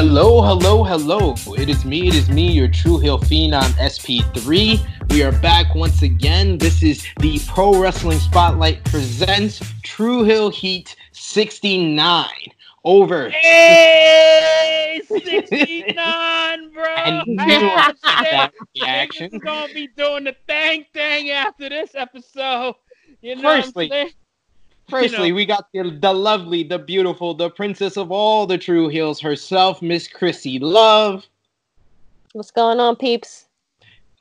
Hello, hello, hello. It is me, it is me, your True Heel Phenom SP3. We are back once again. This is the Pro Wrestling Spotlight presents True Heel Heat 69. Over. Hey, 69, bro. And that Niggas reaction. gonna be doing the thing thing after this episode. You know Firstly, what I'm? Firstly, know. we got the, the lovely, the beautiful, the princess of all the True Heels herself, Miss Krssi Luv. What's going on, peeps?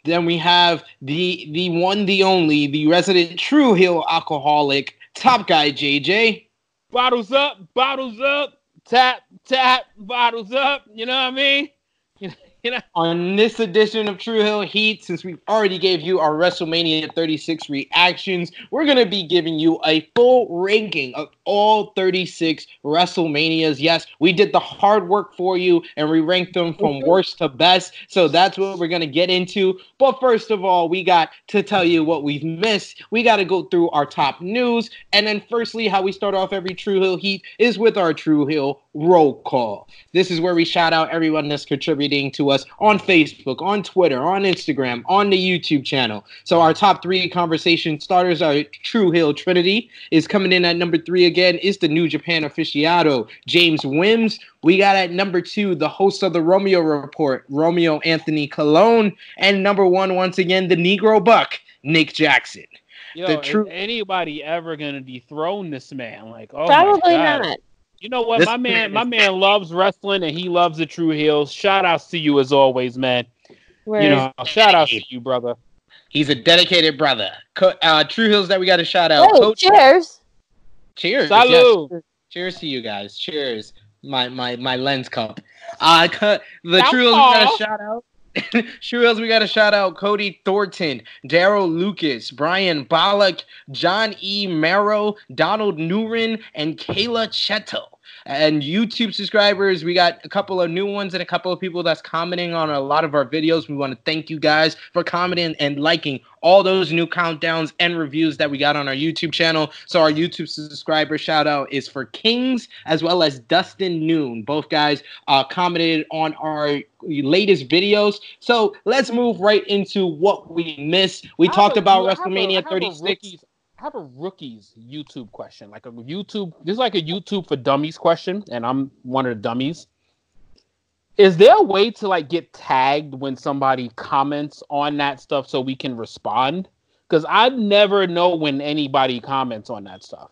Then we have the the one, the only, the resident True Heel alcoholic, top guy JJ. Bottles up, bottles up, tap, tap, bottles up. You know what I mean? You know, On this edition of True Heel Heat, since we already gave you our WrestleMania 36 reactions, we're going to be giving you a full ranking of all 36 WrestleManias. Yes, we did the hard work for you and we ranked them from mm-hmm. worst to best. So that's what we're going to get into. But first of all, we got to tell you what we've missed. We got to go through our top news. And then, firstly, how we start off every True Heel Heat is with our True Heel roll call. This is where we shout out everyone that's contributing to us on Facebook, on Twitter, on Instagram, on the YouTube channel. So our top three conversation starters are True Heel Trinity is coming in at number three again. Is the New Japan aficionado James Wims. We got at number two the host of the Romeo Report, Romeo Anthony Cologne, and number one once again the Negro Buck, Nick Jackson. Yo, The is true- anybody ever gonna dethrone this man? Like, oh my Probably God. not. You know what? This my man, man my man loves wrestling and he loves the True Heels. Shout outs to you as always, man. Where You know, shout outs to you, brother. He's a dedicated brother. Co- uh, True Heels that we got to shout out. oh, Coach- cheers. Cheers. Salud. Yes. Cheers to you guys. Cheers. My my my lens cup. Uh cu- the Now, True Heels got Paul. to shout out. True Heels we got to shout out Cody Thornton, Daryl Lucas, Brian Bollock, John E. Marrow, Donald Nurin, and Kayla Cheto. And YouTube subscribers, we got a couple of new ones and a couple of people that's commenting on a lot of our videos. We want to thank you guys for commenting and liking all those new countdowns and reviews that we got on our YouTube channel. So our YouTube subscriber shout out is for Kings as well as Dustin Noon. Both guys uh, commented on our latest videos. So let's move right into what we missed. We talked about I have a- I WrestleMania have a 36. I have a rookies YouTube question, like a YouTube. This is like a YouTube for dummies question, and I'm one of the dummies. Is there a way to like get tagged when somebody comments on that stuff so we can respond? Because I never know when anybody comments on that stuff.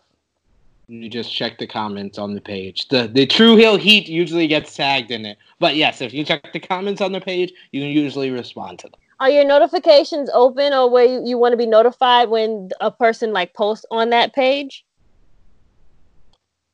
You just check the comments on the page. The the True Heel Heat usually gets tagged in it. But yes, if you check the comments on the page, you can usually respond to them. Are your notifications open or where you, you want to be notified when a person like posts on that page?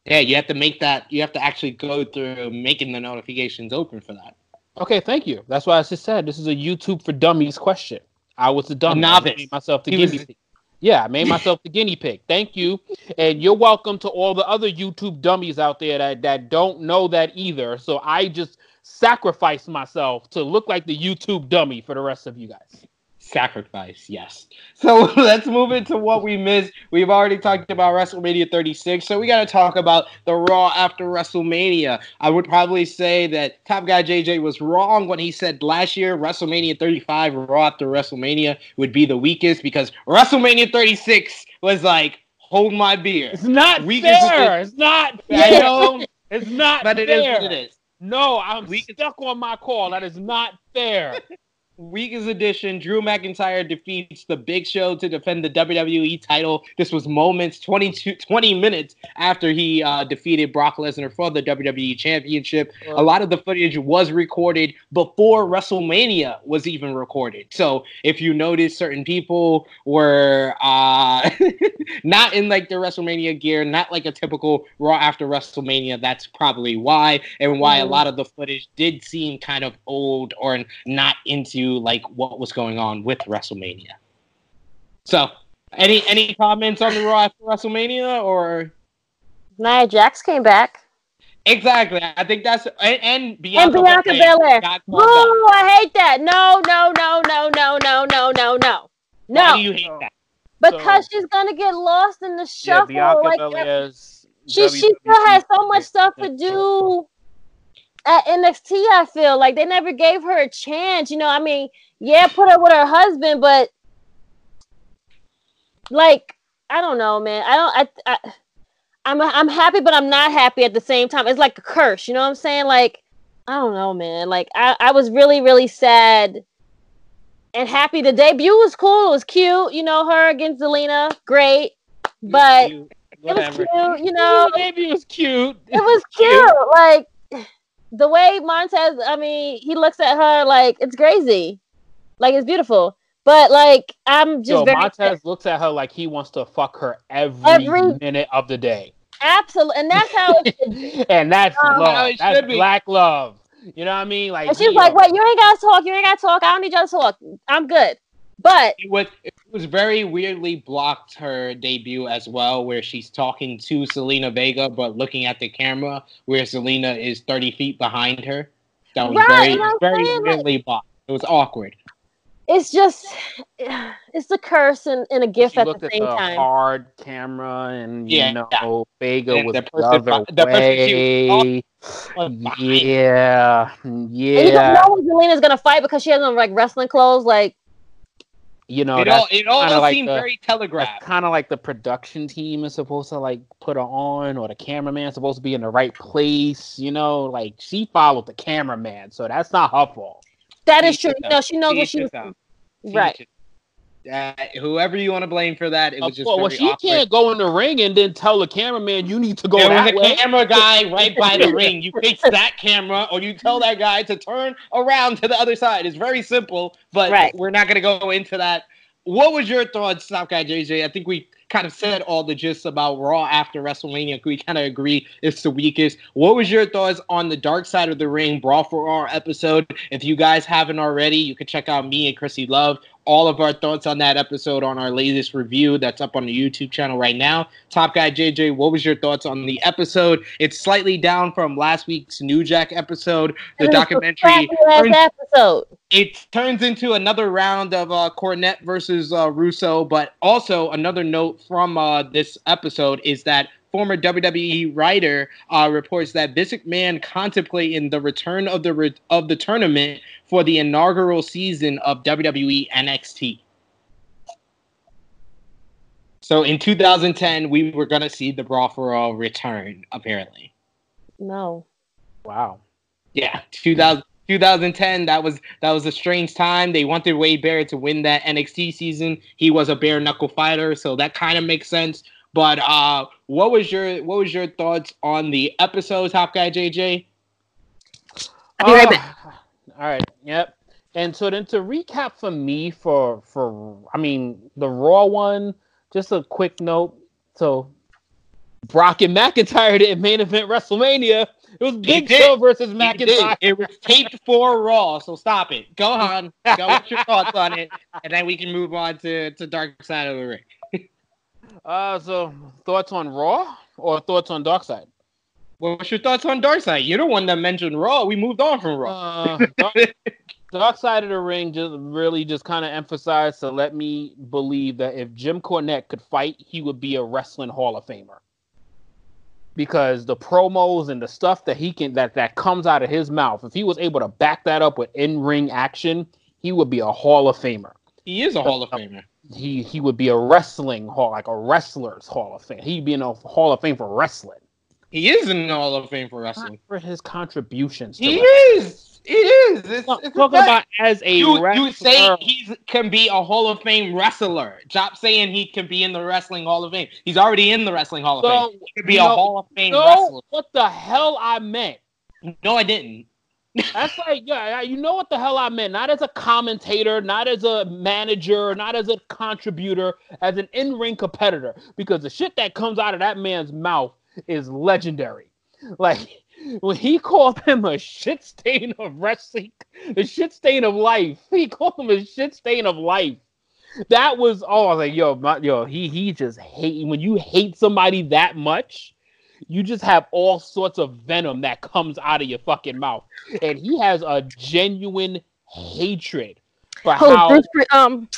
Yeah, you have to make that. You have to actually go through making the notifications open for that. Okay, thank you. That's why I just said this is a YouTube for dummies question. I was a dummy. I novice. made myself the He guinea was- pig. Yeah, I made myself the guinea pig. Thank you. And you're welcome to all the other YouTube dummies out there that, that don't know that either. So I just sacrificed myself to look like the YouTube dummy for the rest of you guys. Sacrifice, yes. So let's move into what we missed. We've already talked about WrestleMania 36, so we got to talk about the Raw after WrestleMania. I would probably say that Top Guy JJ was wrong when he said last year WrestleMania 35, Raw after WrestleMania would be the weakest because WrestleMania 36 was like, hold my beer. It's not Weak as fair. It's not I fair. know, It's not but it is what it is. No, I'm as- stuck on my call. That is not fair. Week's edition, Drew McIntyre defeats The Big Show to defend the WWE title. This was moments, 22, 20 minutes after he uh, defeated Brock Lesnar for the WWE Championship. A lot of the footage was recorded before WrestleMania was even recorded. So if you notice, certain people were uh, not in like the WrestleMania gear, not like a typical Raw after WrestleMania. That's probably why, and why a Mhm. lot of the footage did seem kind of old or not into like what was going on with WrestleMania. So, any any comments on the Raw after WrestleMania or? Nia Jax came back. Exactly. I think that's and, and Bianca, and Bianca Belair Belair. Boo! called. I hate that. No, no, no, no, no, no, no, no, no. Why No, do you hate that? because she's gonna get lost in the Yeah, shuffle. Bianca like Belair's she, she still has so much stuff to do. At NXT, I feel like they never gave her a chance. You know, I mean, yeah, put her with her husband, but like, I don't know, man. I don't. I, I I'm I'm happy, but I'm not happy at the same time. It's like a curse. You know what I'm saying? Like, I don't know, man. Like, I I was really really sad and happy. The debut was cool. It was cute. You know, her against Zelina, great. But it was cute. You know, the debut was cute. It was cute. Like the way Montez, I mean, he looks at her like it's crazy, like it's beautiful. But like I'm just Yo, very Montez looks at her like he wants to fuck her every, Every- minute of the day, absolutely, and that's how. It, and that's Um, How love. it That's should be. black love. You know what I mean? Like and she's yo, like, "Wait, you ain't gotta talk. You ain't gotta talk. I don't need y'all to talk. I'm good." But it was it was very weirdly blocked her debut as well, where she's talking to Zelina Vega but looking at the camera, where Zelina is thirty feet behind her. That was Right, very you know what I'm very saying? Like- weirdly blocked. It was awkward. it's just, it's a curse and, and a gift she at looked the at same the time. hard camera, and you Yeah. know, Vega And was the the, person other fi- the person she was way. Like, Yeah, And you don't know when Zelina's gonna fight because she has on like wrestling clothes. Like, You know, it all it all kinda like seemed the- very telegraphed. kind of like the production team is supposed to like put her on, or the cameraman's supposed to be in the right place. You know, like she followed the cameraman, so that's not her fault. that is Teach true. You know, she knows what she was. Right. Yourself. Uh, whoever you want to blame for that, it was just course, well, very she awkward. can't go in the ring and then tell the cameraman you need to go there that was a way. camera guy right by the ring. You fix that camera, or you tell that guy to turn around to the other side. It's very simple, but Right. we're not going to go into that. What was your thoughts, Top Guy JJ? I think we kind of said all the gist about Raw after WrestleMania. We kind of agree it's the weakest. What was your thoughts on the Dark Side of the Ring Brawl for Raw episode? If you guys haven't already, you can check out me and Krssi Luv. All of our thoughts on that episode on our latest review that's up on the YouTube channel right now. Top Guy JJ, what was your thoughts on the episode? It's slightly down from last week's New Jack episode. The documentary turns- episode. it turns into another round of uh, Cornette versus uh, Russo. But also another note from uh, this episode is that former WWE writer uh, reports that Vince McMahon contemplating the return of the re- of the tournament for the inaugural season of WWE NXT. So in 2010, we were gonna see the Brawl for All return. Apparently, No. Wow. yeah, 2000, 2010. That was that was a strange time. They wanted Wade Barrett to win that NXT season. He was a bare knuckle fighter, so that kind of makes sense. But uh, what was your what was your thoughts on the episode, Top Guy JJ? I'll be right Ah, back. All right. Yep. And so then to recap for me for for I mean the Raw one, just a quick note. So Brock and McIntyre didn't main event WrestleMania. It was Big. Show versus McIntyre. It was taped for Raw, so stop it. Go on, go. with your thoughts on it, and then we can move on to to Dark Side of the Ring. Uh, so thoughts on Raw or thoughts on Dark Side? What's your thoughts on Dark Side? You're the one that mentioned Raw. We moved on from Raw. Uh, Dark, Dark Side of the Ring just really just kind of emphasized to let me believe that if Jim Cornette could fight, he would be a wrestling Hall of Famer. Because the promos and the stuff that he can that that comes out of his mouth, if he was able to back that up with in-ring action, he would be a Hall of Famer. he is a Hall of Famer. He he would be a wrestling hall, like a wrestler's Hall of Fame. He'd be in a Hall of Fame for wrestling. He is in the Hall of Fame for Not wrestling. for his contributions. He wrestling. is. It is. It's, it's talking about as a you, wrestler. you say he can be a Hall of Fame wrestler. Stop saying he can be in the Wrestling Hall of Fame. He's already in the Wrestling Hall of Fame. so, He could be a know- Hall of Fame wrestler. what the hell I meant. No, I didn't. That's like, yeah, you know what the hell I meant. Not as a commentator, not as a manager, not as a contributor, as an in-ring competitor. Because the shit that comes out of that man's mouth is legendary. Like when he called him a shit stain of wrestling, a shit stain of life. He called him a shit stain of life. That was oh, I was like, yo, my, yo, he he just hate when you hate somebody that much, you just have all sorts of venom that comes out of your fucking mouth. And he has a genuine hatred for Oh, how Bruce, um,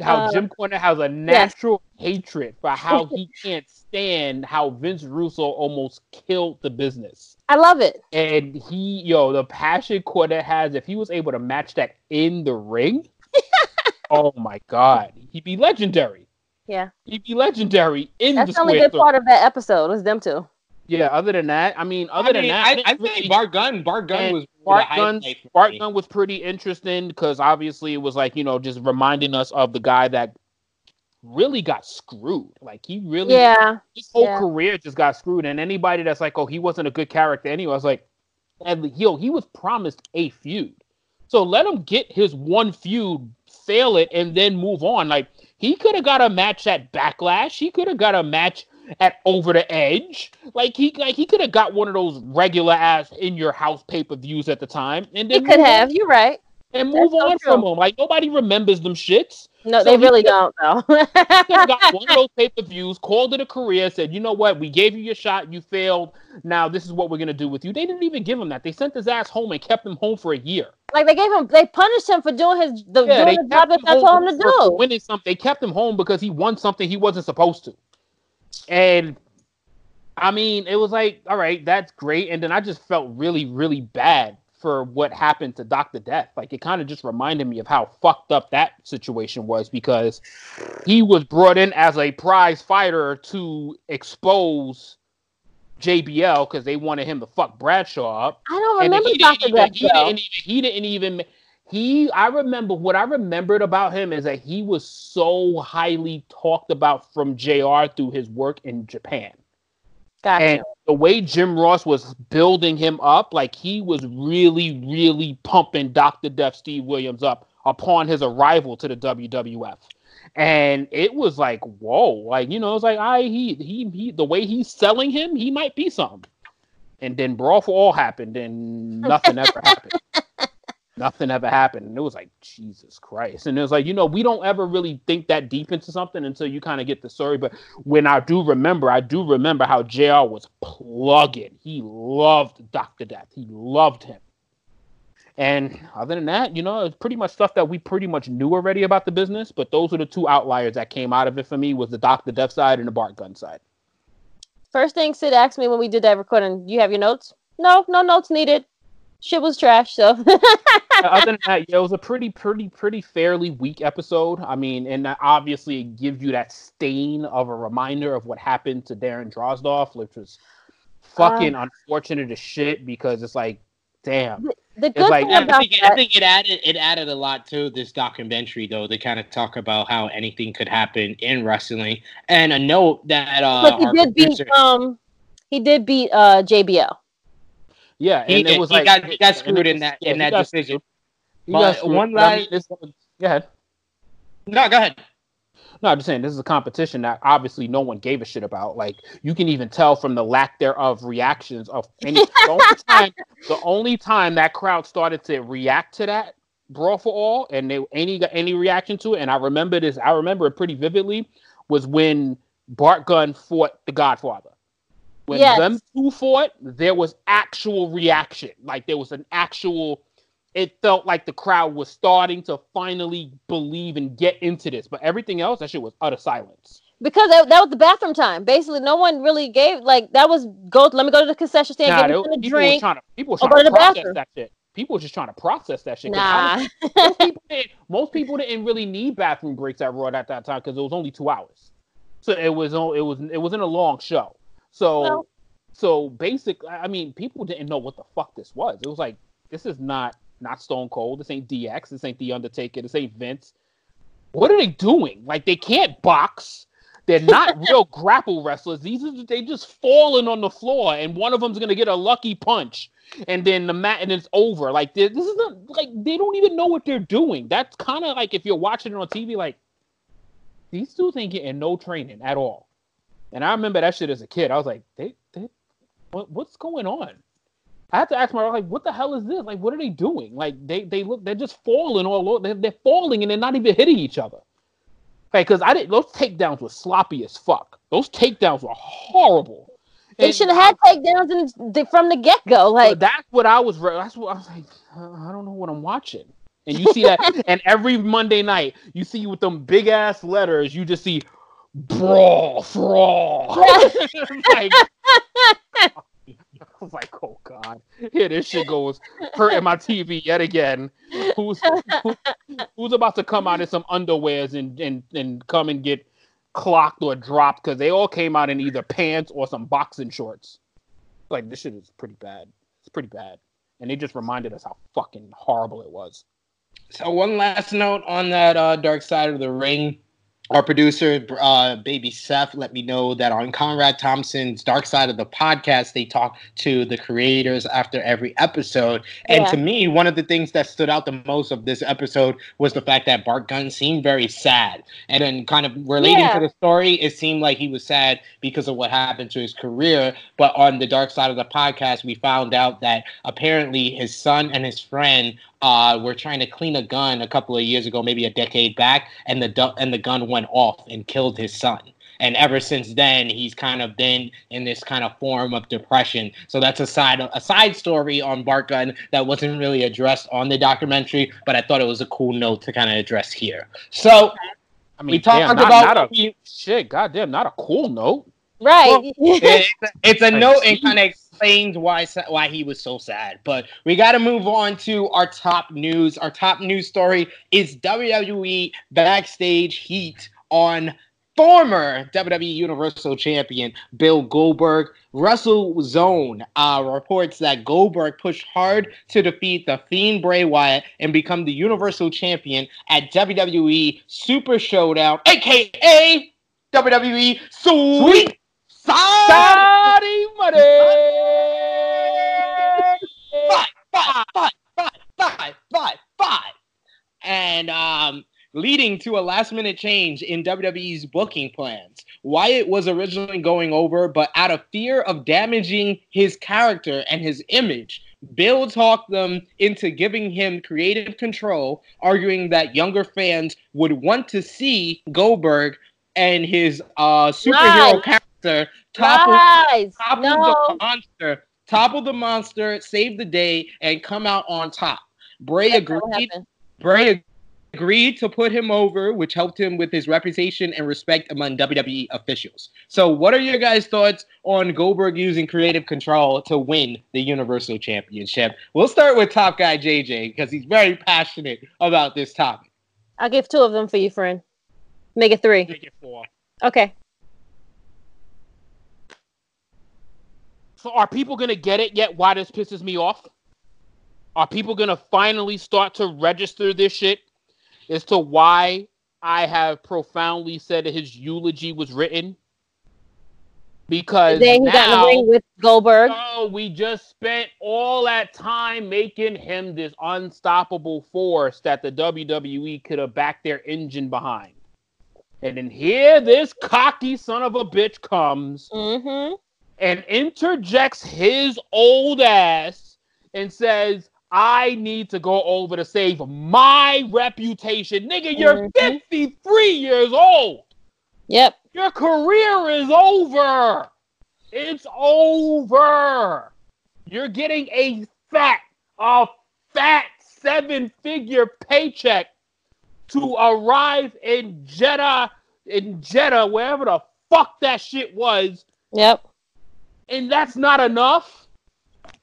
how uh, Jim Cornette has a natural hatred for how he can't stand how Vince Russo almost killed the business. I love it. And he, yo, the passion Cornette has, if he was able to match that in the ring, oh my god, he'd be legendary. Yeah, he'd be legendary in That's the the only good part of that episode was them two. Yeah, other than that, I mean, other I than mean, that, I, didn't I really- think Bart Gunn, Bart Gunn And was Bart the Gunn, highlight for Bart me. Was pretty interesting because obviously it was like you know just reminding us of the guy that really got screwed. Like he really, Yeah, his whole yeah. career just got screwed. And anybody that's like, oh, he wasn't a good character anyway, I was like, and, yo, he was promised a feud, so let him get his one feud, fail it, and then move on. Like he could have got a match at Backlash. He could have got a match at Over the Edge. Like he like he could have got one of those regular ass in your house pay per views at the time, and he could move on- have. You're right. and move so on true. from him. Like nobody remembers them shits. No, So they really don't though. Have got one of those pay per views, called it a career, said, you know what, we gave you your shot, you failed. Now this is what we're gonna do with you. They didn't even give him that. They sent his ass home and kept him home for a year. like they gave him, they punished him for doing his the Yeah, doing the job that they told him to do. Winning something, they kept him home because he won something he wasn't supposed to. And I mean, it was like, all right, that's great. And then I just felt really, really bad for what happened to Dr. Death. Like it kind of just reminded me of how fucked up that situation was because he was brought in as a prize fighter to expose JBL because they wanted him to fuck Bradshaw up. I don't remember even, Death he, didn't even, he didn't even he I remember what I remembered about him is that he was so highly talked about from JR through his work in Japan. Gotcha. And the way Jim Ross was building him up, like he was really, really pumping Dr. Death Steve Williams up upon his arrival to the WWF. And it was like, whoa, like you know, it's like I he he he the way he's selling him, he might be something. And then Brawl for All happened and nothing ever happened. Nothing ever happened. And it was like, Jesus Christ. And it was like, you know, we don't ever really think that deep into something until you kind of get the story. But when I do remember, I do remember how JR was plugging. He loved Dr. Death. He loved him. And other than that, you know, it's pretty much stuff that we pretty much knew already about the business. But those are the two outliers that came out of it for me was the Dr. Death side and the Bart Gunn side. First thing Sid asked me when we did that recording, you have your notes? No, no notes needed. Shit was trash, so other than that, yeah, it was a pretty, pretty, pretty fairly weak episode. I mean, and obviously it gives you that stain of a reminder of what happened to Darren Drozdov, which was fucking unfortunate as shit because it's like, damn. the good like- thing Yeah, I think, it, that, I think it added it added a lot to this documentary though. They kind of talk about how anything could happen in wrestling, and a note that uh, but he our did beat um he did beat uh JBL. Yeah, He and it was He like got- he got screwed in that- yeah, in that decision. But one but I last- mean, go ahead. No, go ahead. No, I'm just saying this is a competition that obviously no one gave a shit about. Like you can even tell from the lack thereof reactions of any. the, only time, the only time that crowd started to react to that brawl for all, and they any any reaction to it, and I remember this. I remember it pretty vividly. Was when Bart Gunn fought the Godfather. When Yes. them two fought, there was actual reaction. Like there was an actual. It felt like the crowd was starting to finally believe and get into this, but everything else, that shit was utter silence. Because that, that was the bathroom time. Basically, no one really gave like that was go. Let me go to the concession stand, Nah, get they- me a people was drink. trying to people was or trying to to process bathroom. that shit. People was just trying to process that shit. Nah, don't- most people didn't. Most people didn't really need bathroom breaks at Raw at that time because it was only two hours. So it was on- it was it wasn't a long show. So Well- so basically, I mean, people didn't know what the fuck this was. It was like this is not not Stone Cold. This ain't DX. This ain't The Undertaker. This ain't Vince. What are they doing? Like they can't box. They're not real grapple wrestlers. These are they just falling on the floor, and one of them's gonna get a lucky punch, and then the mat, and it's over. Like this is not like they don't even know what they're doing. That's kind of like if you're watching it on TV, like these dudes ain't getting no training at all. And I remember that shit as a kid. I was like, they, they what, what's going on? I had to ask myself, like, what the hell is this? Like, what are they doing? Like, they they look, they're just falling all over. They're, they're falling and they're not even hitting each other. Like, because I didn't. Those takedowns were sloppy as fuck. Those takedowns were horrible. they should have had takedowns in the, from the get go. Like that's what I was. That's what I was like. uh, I don't know what I'm watching. And you see that, and every Monday night, you see with them big ass letters, you just see brawl brawl. like, I was like, oh god, here this shit goes hurting my TV yet again. Who's who, who's about to come out in some underwears and and and come and get clocked or dropped because they all came out in either pants or some boxing shorts. Like this shit is pretty bad. It's pretty bad, and they just reminded us how fucking horrible it was. So one last note on that uh, Dark Side of the Ring our producer, uh, Baby Seth, let me know that on Conrad Thompson's Dark Side of the Podcast, they talk to the creators after every episode. And Yeah. to me, one of the things that stood out the most of this episode was the fact that Bart Gunn seemed very sad. And then, kind of relating Yeah. to the story, it seemed like he was sad because of what happened to his career. But on the Dark Side of the Podcast, we found out that apparently his son and his friend uh, were trying to clean a gun a couple of years ago, maybe a decade back, and the du- and the gun went off and killed his son. And ever since then, he's kind of been in this kind of form of depression. So that's a side a side story on Bart Gunn that wasn't really addressed on the documentary, but I thought it was a cool note to kind of address here. So I mean, we talked damn, not, about not a what we- shit. Goddamn, not a cool note. right. it's, it's a Like, note and kind of explains why why he was so sad. But we got to move on to our top news. Our top news story is WWE backstage heat on former WWE Universal Champion Bill Goldberg. WrestleZone uh, reports that Goldberg pushed hard to defeat the Fiend Bray Wyatt and become the Universal Champion at WWE Super Showdown, aka WWE Sweet Side. Saudi money. Five, five, five, five, five, five, five. And um, leading to a last minute change in WWE's booking plans. Wyatt was originally going over, but out of fear of damaging his character and his image, Bill talked them into giving him creative control, arguing that younger fans would want to see Goldberg and his uh, superhero character topple Lies. topple No. the monster, topple the monster, save the day, and come out on top. Bray That's agreed. Bray agreed to put him over, which helped him with his reputation and respect among WWE officials. So, what are your guys' thoughts on Goldberg using creative control to win the Universal Championship? We'll start with Top Guy JJ because he's very passionate about this topic. I'll give two of them for you, friend. Make it three. Make it four. Okay. So are people gonna get it yet? Why this pisses me off? Are people gonna finally start to register this shit as to why I have profoundly said that his eulogy was written? Because Then he got in the now, ring with Goldberg. oh, we just spent all that time making him this unstoppable force that the WWE could have backed their engine behind. And then here this cocky son of a bitch comes Mm-hmm. And interjects his old ass and says, I need to go over to save my reputation. Nigga, you're Mhm. 53 years old. Yep. Your career is over. It's over. You're getting a fat, a fat seven figure paycheck to arrive in Jeddah, in Jeddah, wherever the fuck that shit was. Yep. And that's not enough.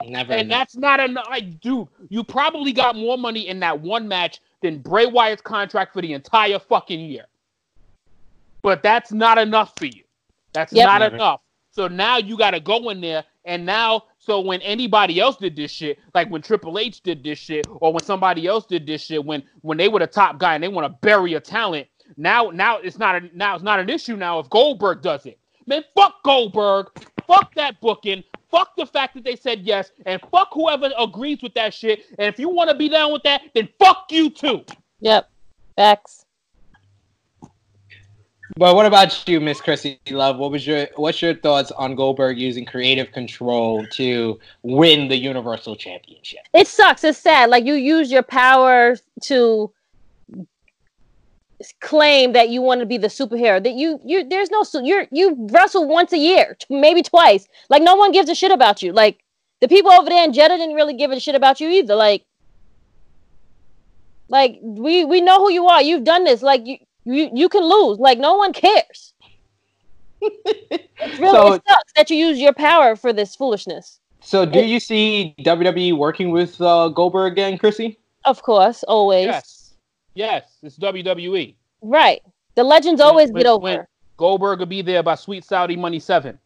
Never. And that's not enough. Like, dude, you probably got more money in that one match than Bray Wyatt's contract for the entire fucking year. But that's not enough for you. That's Yep. not Never. enough. So now you got to go in there, and now, so when anybody else did this shit, like when Triple H did this shit, or when somebody else did this shit, when when they were the top guy and they want to bury a talent, now now it's not a, now it's not an issue now if Goldberg does it. Man, fuck Goldberg, fuck that booking, fuck the fact that they said yes, and fuck whoever agrees with that shit. And if you want to be down with that, then fuck you too. Yep. Facts. But what about you, Miss Krssi Luv? What was your what's your thoughts on Goldberg using creative control to win the Universal Championship? It sucks. It's sad. Like you use your power to claim that you want to be the superhero. That you you there's no su- you're you wrestle once a year, maybe twice. Like no one gives a shit about you. Like the people over there in Jeddah didn't really give a shit about you either. Like like we we know who you are. You've done this. Like you you you can lose. Like no one cares. It's really So- it sucks that you use your power for this foolishness. So, do you see WWE working with uh, Goldberg again, Krssi? Of course, always. Yes, yes, it's WWE. Right. The legends always When- get over. Goldberg will be there by Sweet Saudi Money Seven.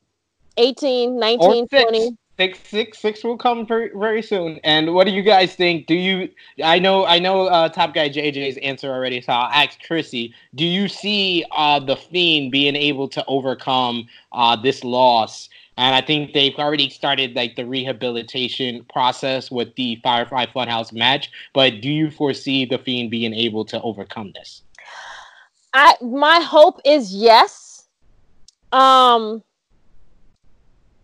18, Or 19, six. 20. Six, six, six will come very, very soon. And what do you guys think? Do you? I know, I know. Uh, Top guy JJ's answer already, so I'll ask Krssi. Do you see uh, the Fiend being able to overcome uh, this loss? And I think they've already started like the rehabilitation process with the Firefly Funhouse match. But do you foresee the Fiend being able to overcome this? I my hope is yes. Um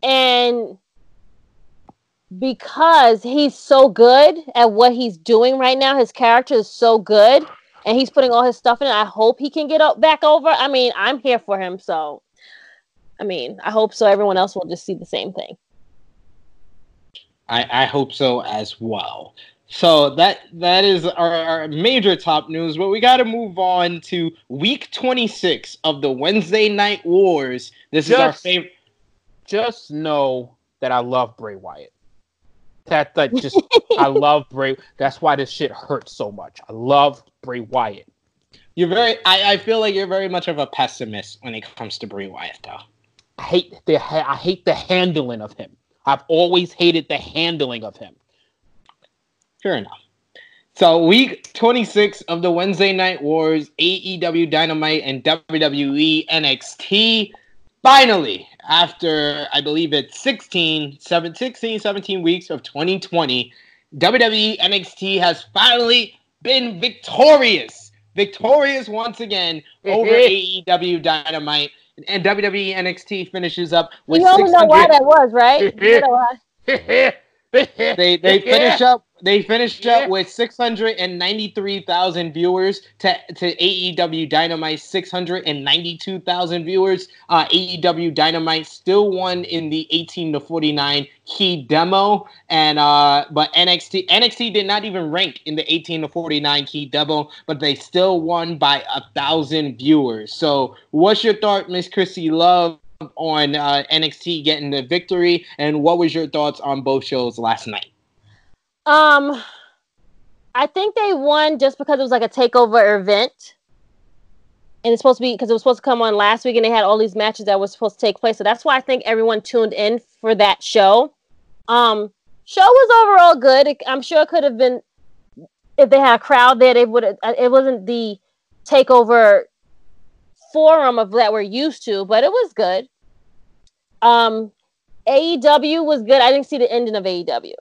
and because he's so good at what he's doing right now, his character is so good and he's putting all his stuff in. I hope he can get up back over. I mean, I'm here for him, so I mean, I hope so everyone else will just see the same thing. I, I hope so as well. So that that is our, our major top news, but we got to move on to week 26 of the Wednesday Night Wars. This is our favorite. Just know that I love Bray Wyatt. That that just I love Bray. That's why this shit hurts so much. I love Bray Wyatt. You're very. I, I feel like you're very much of a pessimist when it comes to Bray Wyatt, though. I hate the I hate the handling of him. I've always hated the handling of him. Fair enough. So week 26 of the Wednesday Night Wars, AEW Dynamite and WWE NXT. Finally, after I believe it's 16, 7, 16, 17 weeks of 2020, WWE NXT has finally been victorious. Victorious once again over AEW Dynamite. And WWE NXT finishes up with you only know why that was, right? You know why. they they finish up they finished Yeah. up with 693,000 viewers to to AEW Dynamite 692,000 viewers. Uh, AEW Dynamite still won in the 18 to 49 key demo and uh but NXT NXT did not even rank in the 18 to 49 key demo but they still won by a thousand viewers. So what's your thought Miss Krssi Luv on uh, NXT getting the victory and what was your thoughts on both shows last night? Um, I think they won just because it was like a takeover event, and it's supposed to be because it was supposed to come on last week, and they had all these matches that were supposed to take place. So that's why I think everyone tuned in for that show. Um, show was overall good. I'm sure it could have been if they had a crowd there. They would. It wasn't the takeover forum of that we're used to, but it was good. Um, AEW was good. I didn't see the ending of AEW.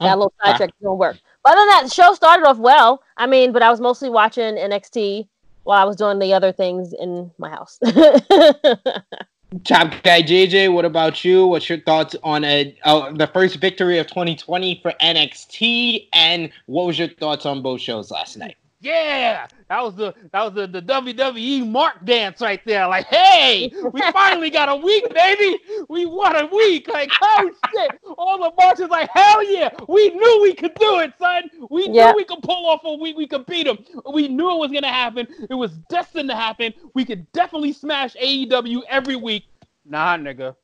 That little sidetrack didn't work. But other than that, the show started off well. I mean, but I was mostly watching NXT while I was doing the other things in my house. Top guy JJ, what about you? What's your thoughts on a, uh, the first victory of 2020 for NXT, and what was your thoughts on both shows last night? Yeah, that was the that was the, the WWE mark dance right there. Like, hey, we finally got a week, baby. We won a week. Like, oh shit! All the marks like, hell yeah, we knew we could do it, son. We Yeah. knew we could pull off a week. We could beat them. We knew it was gonna happen. It was destined to happen. We could definitely smash AEW every week. Nah, nigga,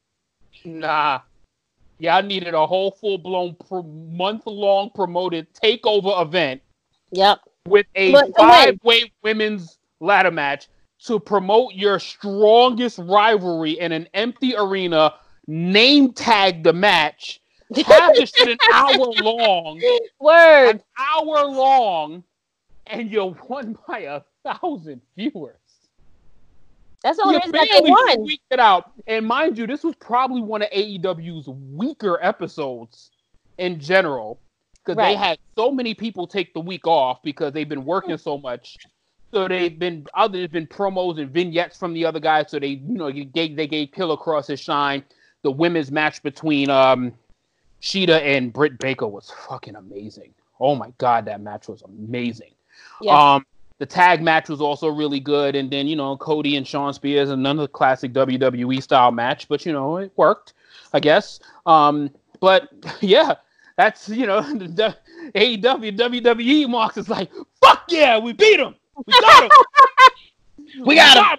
nah. Yeah, I needed a whole full blown pro- month long promoted takeover event yep. With a But- five way women's ladder match to promote your strongest rivalry in an empty arena, name tag the match, have this shit an hour long, Word. an hour long, and you're won by a thousand viewers. That's the only You reason that they won. it out. And mind you, this was probably one of AEW's weaker episodes in general. Because they had so many people take the week off because they've been working so much. So they've been other there's been promos and vignettes from the other guys. So they you know they gave they gave Killer Kross his shine. The women's match between um Shida and Britt Baker was fucking amazing. Oh my god, that match was amazing. Yes. Um, the tag match was also really good, and then you know Cody and Shawn Spears, another classic WWE style match, but you know it worked, I guess. Um, but yeah, that's you know the, the AEW WWE marks is like fuck yeah, we beat him, we got him, We got him.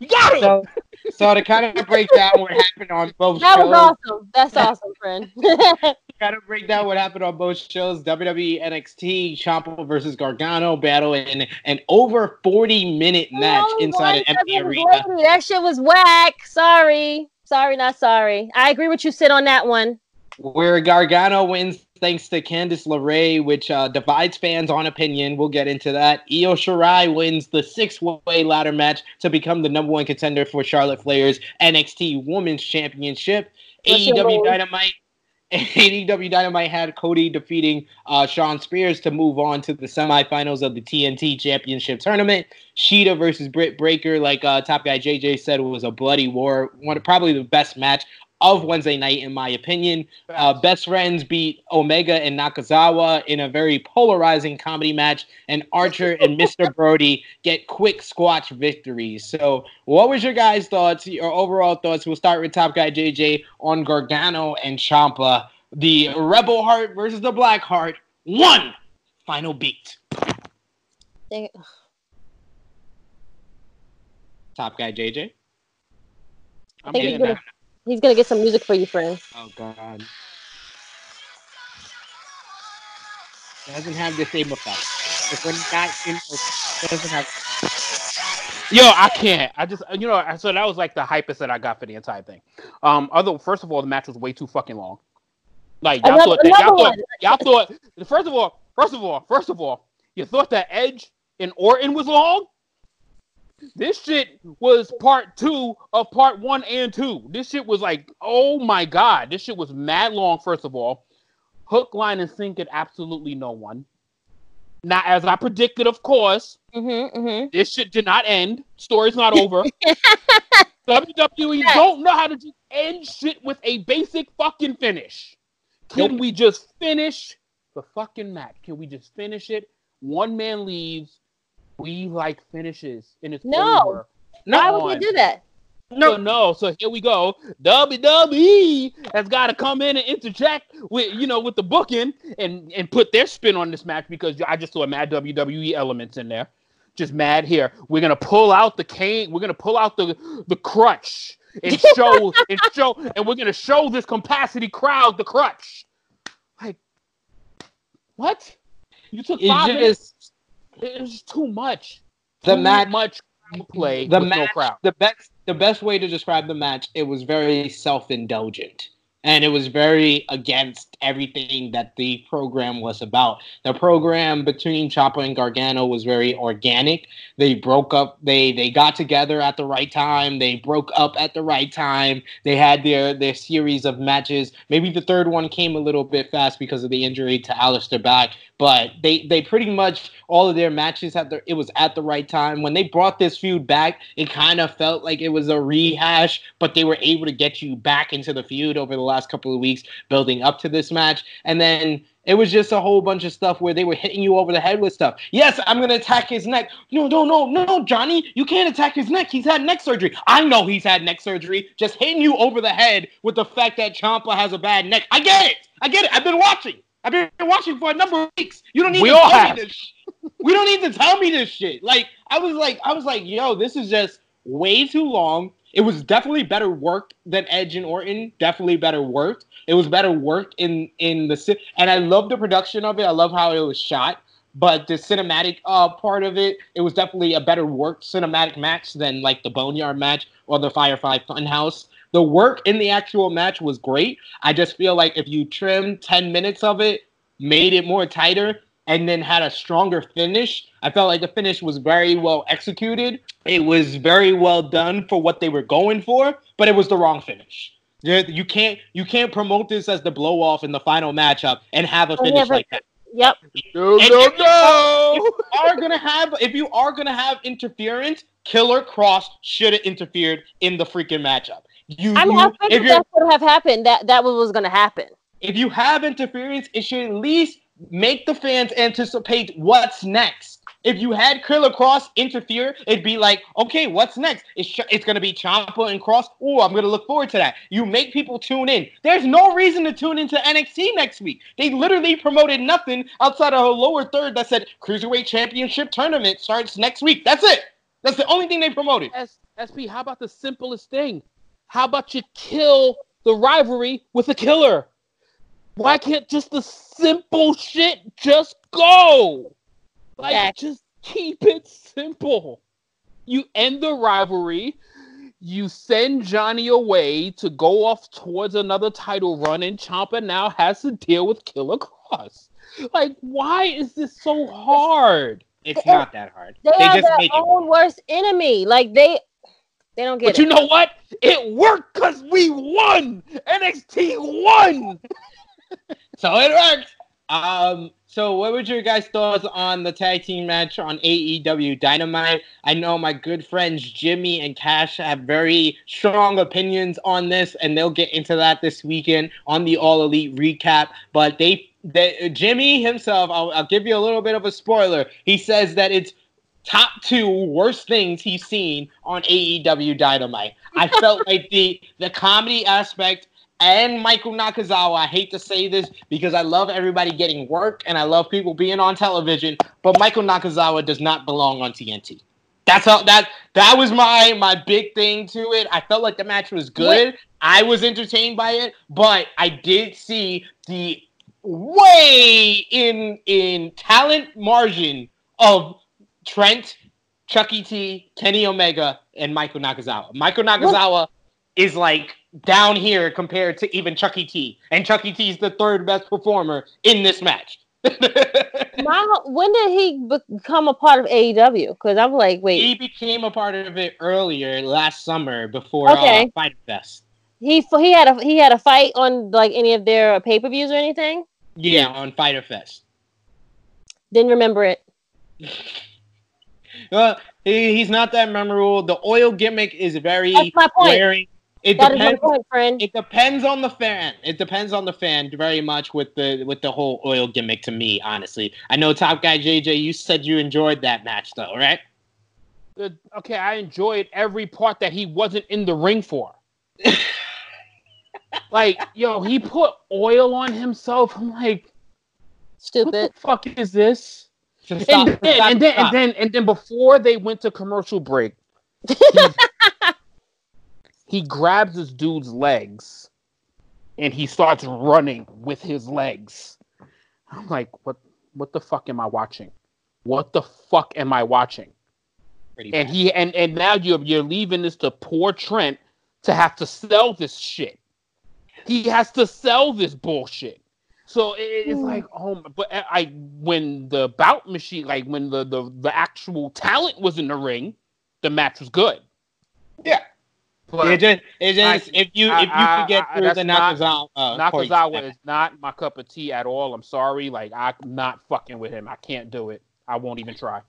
we got him. So, So to kind of break down what happened on both That was shows, awesome. That's awesome, friend. kind of break down what happened on both shows. WWE NXT Ciampa versus Gargano battle in an over 40 minute match Oh, inside an empty arena. lady. That shit was whack. Sorry. Sorry, not sorry. I agree with you, Sid, on that one. Where Gargano wins thanks to Candice LeRae, which uh, divides fans on opinion. We'll get into that. Io Shirai wins the six-way ladder match to become the number one contender for Charlotte Flair's NXT Women's Championship. AEW? Dynamite. AEW Dynamite had Cody defeating uh, Shawn Spears to move on to the semifinals of the TNT Championship Tournament. Shida versus Britt Baker, like uh, Top Guy JJ said, was a bloody war. One probably the best match of Wednesday night, in my opinion. Uh, best friends beat Omega and Nakazawa in a very polarizing comedy match, and Archer and Mr. Brody get quick squash victories. So, what was your guys' thoughts, your overall thoughts? We'll start with Top Guy JJ on Gargano and Ciampa, the Rebel Heart versus the Black Heart. One final beat. Top Guy JJ. I'm getting he's gonna- that. He's gonna get some music for you, friend. Oh God. It doesn't have the same effect. If we're not in, it doesn't have. Yo, I can't. I just, you know, so that was like the hypest that I got for the entire thing. Um, other, first of all, the match was way too fucking long. Like y'all Another- thought that, y'all thought, y'all thought. First of all, first of all, first of all, you thought that Edge and Orton was long. This shit was part two of part one and two. This shit was like, oh my god, this shit was mad long. First of all, hook, line, and sinker absolutely no one. Now, as I predicted, of course, Mm-hmm. Mm-hmm. this shit did not end. Story's not over. WWE Yes. don't know how to just end shit with a basic fucking finish. Can Nope. we just finish the fucking match? Can we just finish it? One man leaves. We like finishes, in it's No. over. Why Come would on. they do that? No, no. So here we go. WWE has got to come in and interject with you know with the booking and and put their spin on this match because I just saw mad WWE elements in there. Just mad here. We're gonna pull out the cane. We're gonna pull out the the crutch and show and show and we're gonna show this capacity crowd the crutch. Like what? You took It's five minutes. It was too much. the Too match. much play The no match. crowd. The best. The best way to describe the match. It was very self-indulgent. And it was very against everything that the program was about. The program between Ciampa and Gargano was very organic. They broke up. They they got together at the right time. They broke up at the right time. They had their their series of matches. Maybe the third one came a little bit fast because of the injury to Aleister Black. But they they pretty much all of their matches at the it was at the right time. When they brought this feud back, it kind of felt like it was a rehash, but they were able to get you back into the feud over the last couple of weeks, building up to this match. And then it was just a whole bunch of stuff where they were hitting you over the head with stuff. Yes, I'm gonna attack his neck. No, no, no, no, Johnny, you can't attack his neck. He's had neck surgery. I know he's had neck surgery. Just hitting you over the head with the fact that Ciampa has a bad neck. I get it. I get it. I've been watching. I've been watching for a number of weeks. You don't need We to all tell have. me this. sh- We don't need to tell me this shit. Like I was like, I was like, yo, this is just way too long. It was definitely better worked than Edge and Orton. Definitely better worked. It was better worked in in the and I love the production of it. I love how it was shot. But the cinematic uh, part of it, it was definitely a better worked cinematic match than like the Boneyard match or the Firefly Funhouse. The work in the actual match was great. I just feel like if you trimmed 10 minutes of it, made it more tighter, and then had a stronger finish, I felt like the finish was very well executed. It was very well done for what they were going for, but it was the wrong finish. You you can't you can't promote this as the blow off in the final matchup and have a finish but- like that. Yep. No, And no, if you no. If you are gonna have if you are gonna have interference, Killer Kross should have interfered in the freaking matchup. You, I mean, you- I if figured you're that would have happened. That that was, was going to happen. if you have interference, it should at least make the fans anticipate what's next. If you had Killer Kross interfere, it'd be like, okay, what's next? It's ch- it's gonna be Ciampa and Kross. Oh, I'm gonna look forward to that. You make people tune in. There's no reason to tune into NXT next week. They literally promoted nothing outside of a lower third that said Cruiserweight Championship tournament starts next week. That's it. That's the only thing they promoted. S- SP, how about the simplest thing? How about you kill the rivalry with a killer? Why can't just the simple shit just go? Like, Exactly. just keep it simple. You end the rivalry. You send Johnny away to go off towards another title run, and Ciampa now has to deal with Killer Kross. Like, why is this so hard? It's not that hard. They, They are just their make it. own worst enemy. Like they, they don't get But it. you know what? It worked because we won. NXT won. So it worked. Um, so what were your guys' thoughts on the tag team match on AEW Dynamite? I know my good friends Jimmy and Cash have very strong opinions on this, and they'll get into that this weekend on the All Elite recap. But they, they Jimmy himself, I'll, I'll give you a little bit of a spoiler. He says that it's top two worst things he's seen on AEW Dynamite. I felt like the the comedy aspect and Michael Nakazawa. I hate to say this because I love everybody getting work and I love people being on television, but Michael Nakazawa does not belong on TNT. That's all that that was my my big thing to it. I felt like the match was good. I was entertained by it, but I did see the way in in talent margin of Trent, Chucky T, Kenny Omega, and Michael Nakazawa. Michael Nakazawa is like down here compared to even Chucky T, and Chucky T is the third best performer in this match. My, when did he become a part of AEW? Because I'm like, wait, he became a part of it earlier last summer before Okay. uh, Fight Fest. he he had a he had a fight on like any of their pay per views or anything. Yeah, on Fyter Fest. Didn't remember it. Uh, he, he's not that memorable. The oil gimmick is very That's my point. wearing. It That is my depends. point, friend. It depends on the fan. It depends on the fan very much with the with the whole oil gimmick. To me, honestly, I know Top Guy JJ. You said you enjoyed that match, though, right? The- okay, I enjoyed every part that he wasn't in the ring for. like, yo, he put oil on himself. I'm like, what Stupid. the fuck is this? So stop, and, then, stop, and then and then and then before they went to commercial break, he, he grabs this dude's legs and he starts running with his legs. I'm like, what what the fuck am I watching? What the fuck am I watching? Pretty And bad. he and and now you're you're leaving this to poor Trent to have to sell this shit. He has to sell this bullshit. So it, it's like, oh, but I I- when the bout machine, like when the, the the actual talent was in the ring, the match was good. Yeah. but it just, it just I- if you I- if you I- could get I- through the not- Nakazawa, uh, Corey Nakazawa is not my cup of tea at all. I'm sorry, like I'm not fucking with him. I can't do it. I won't even try.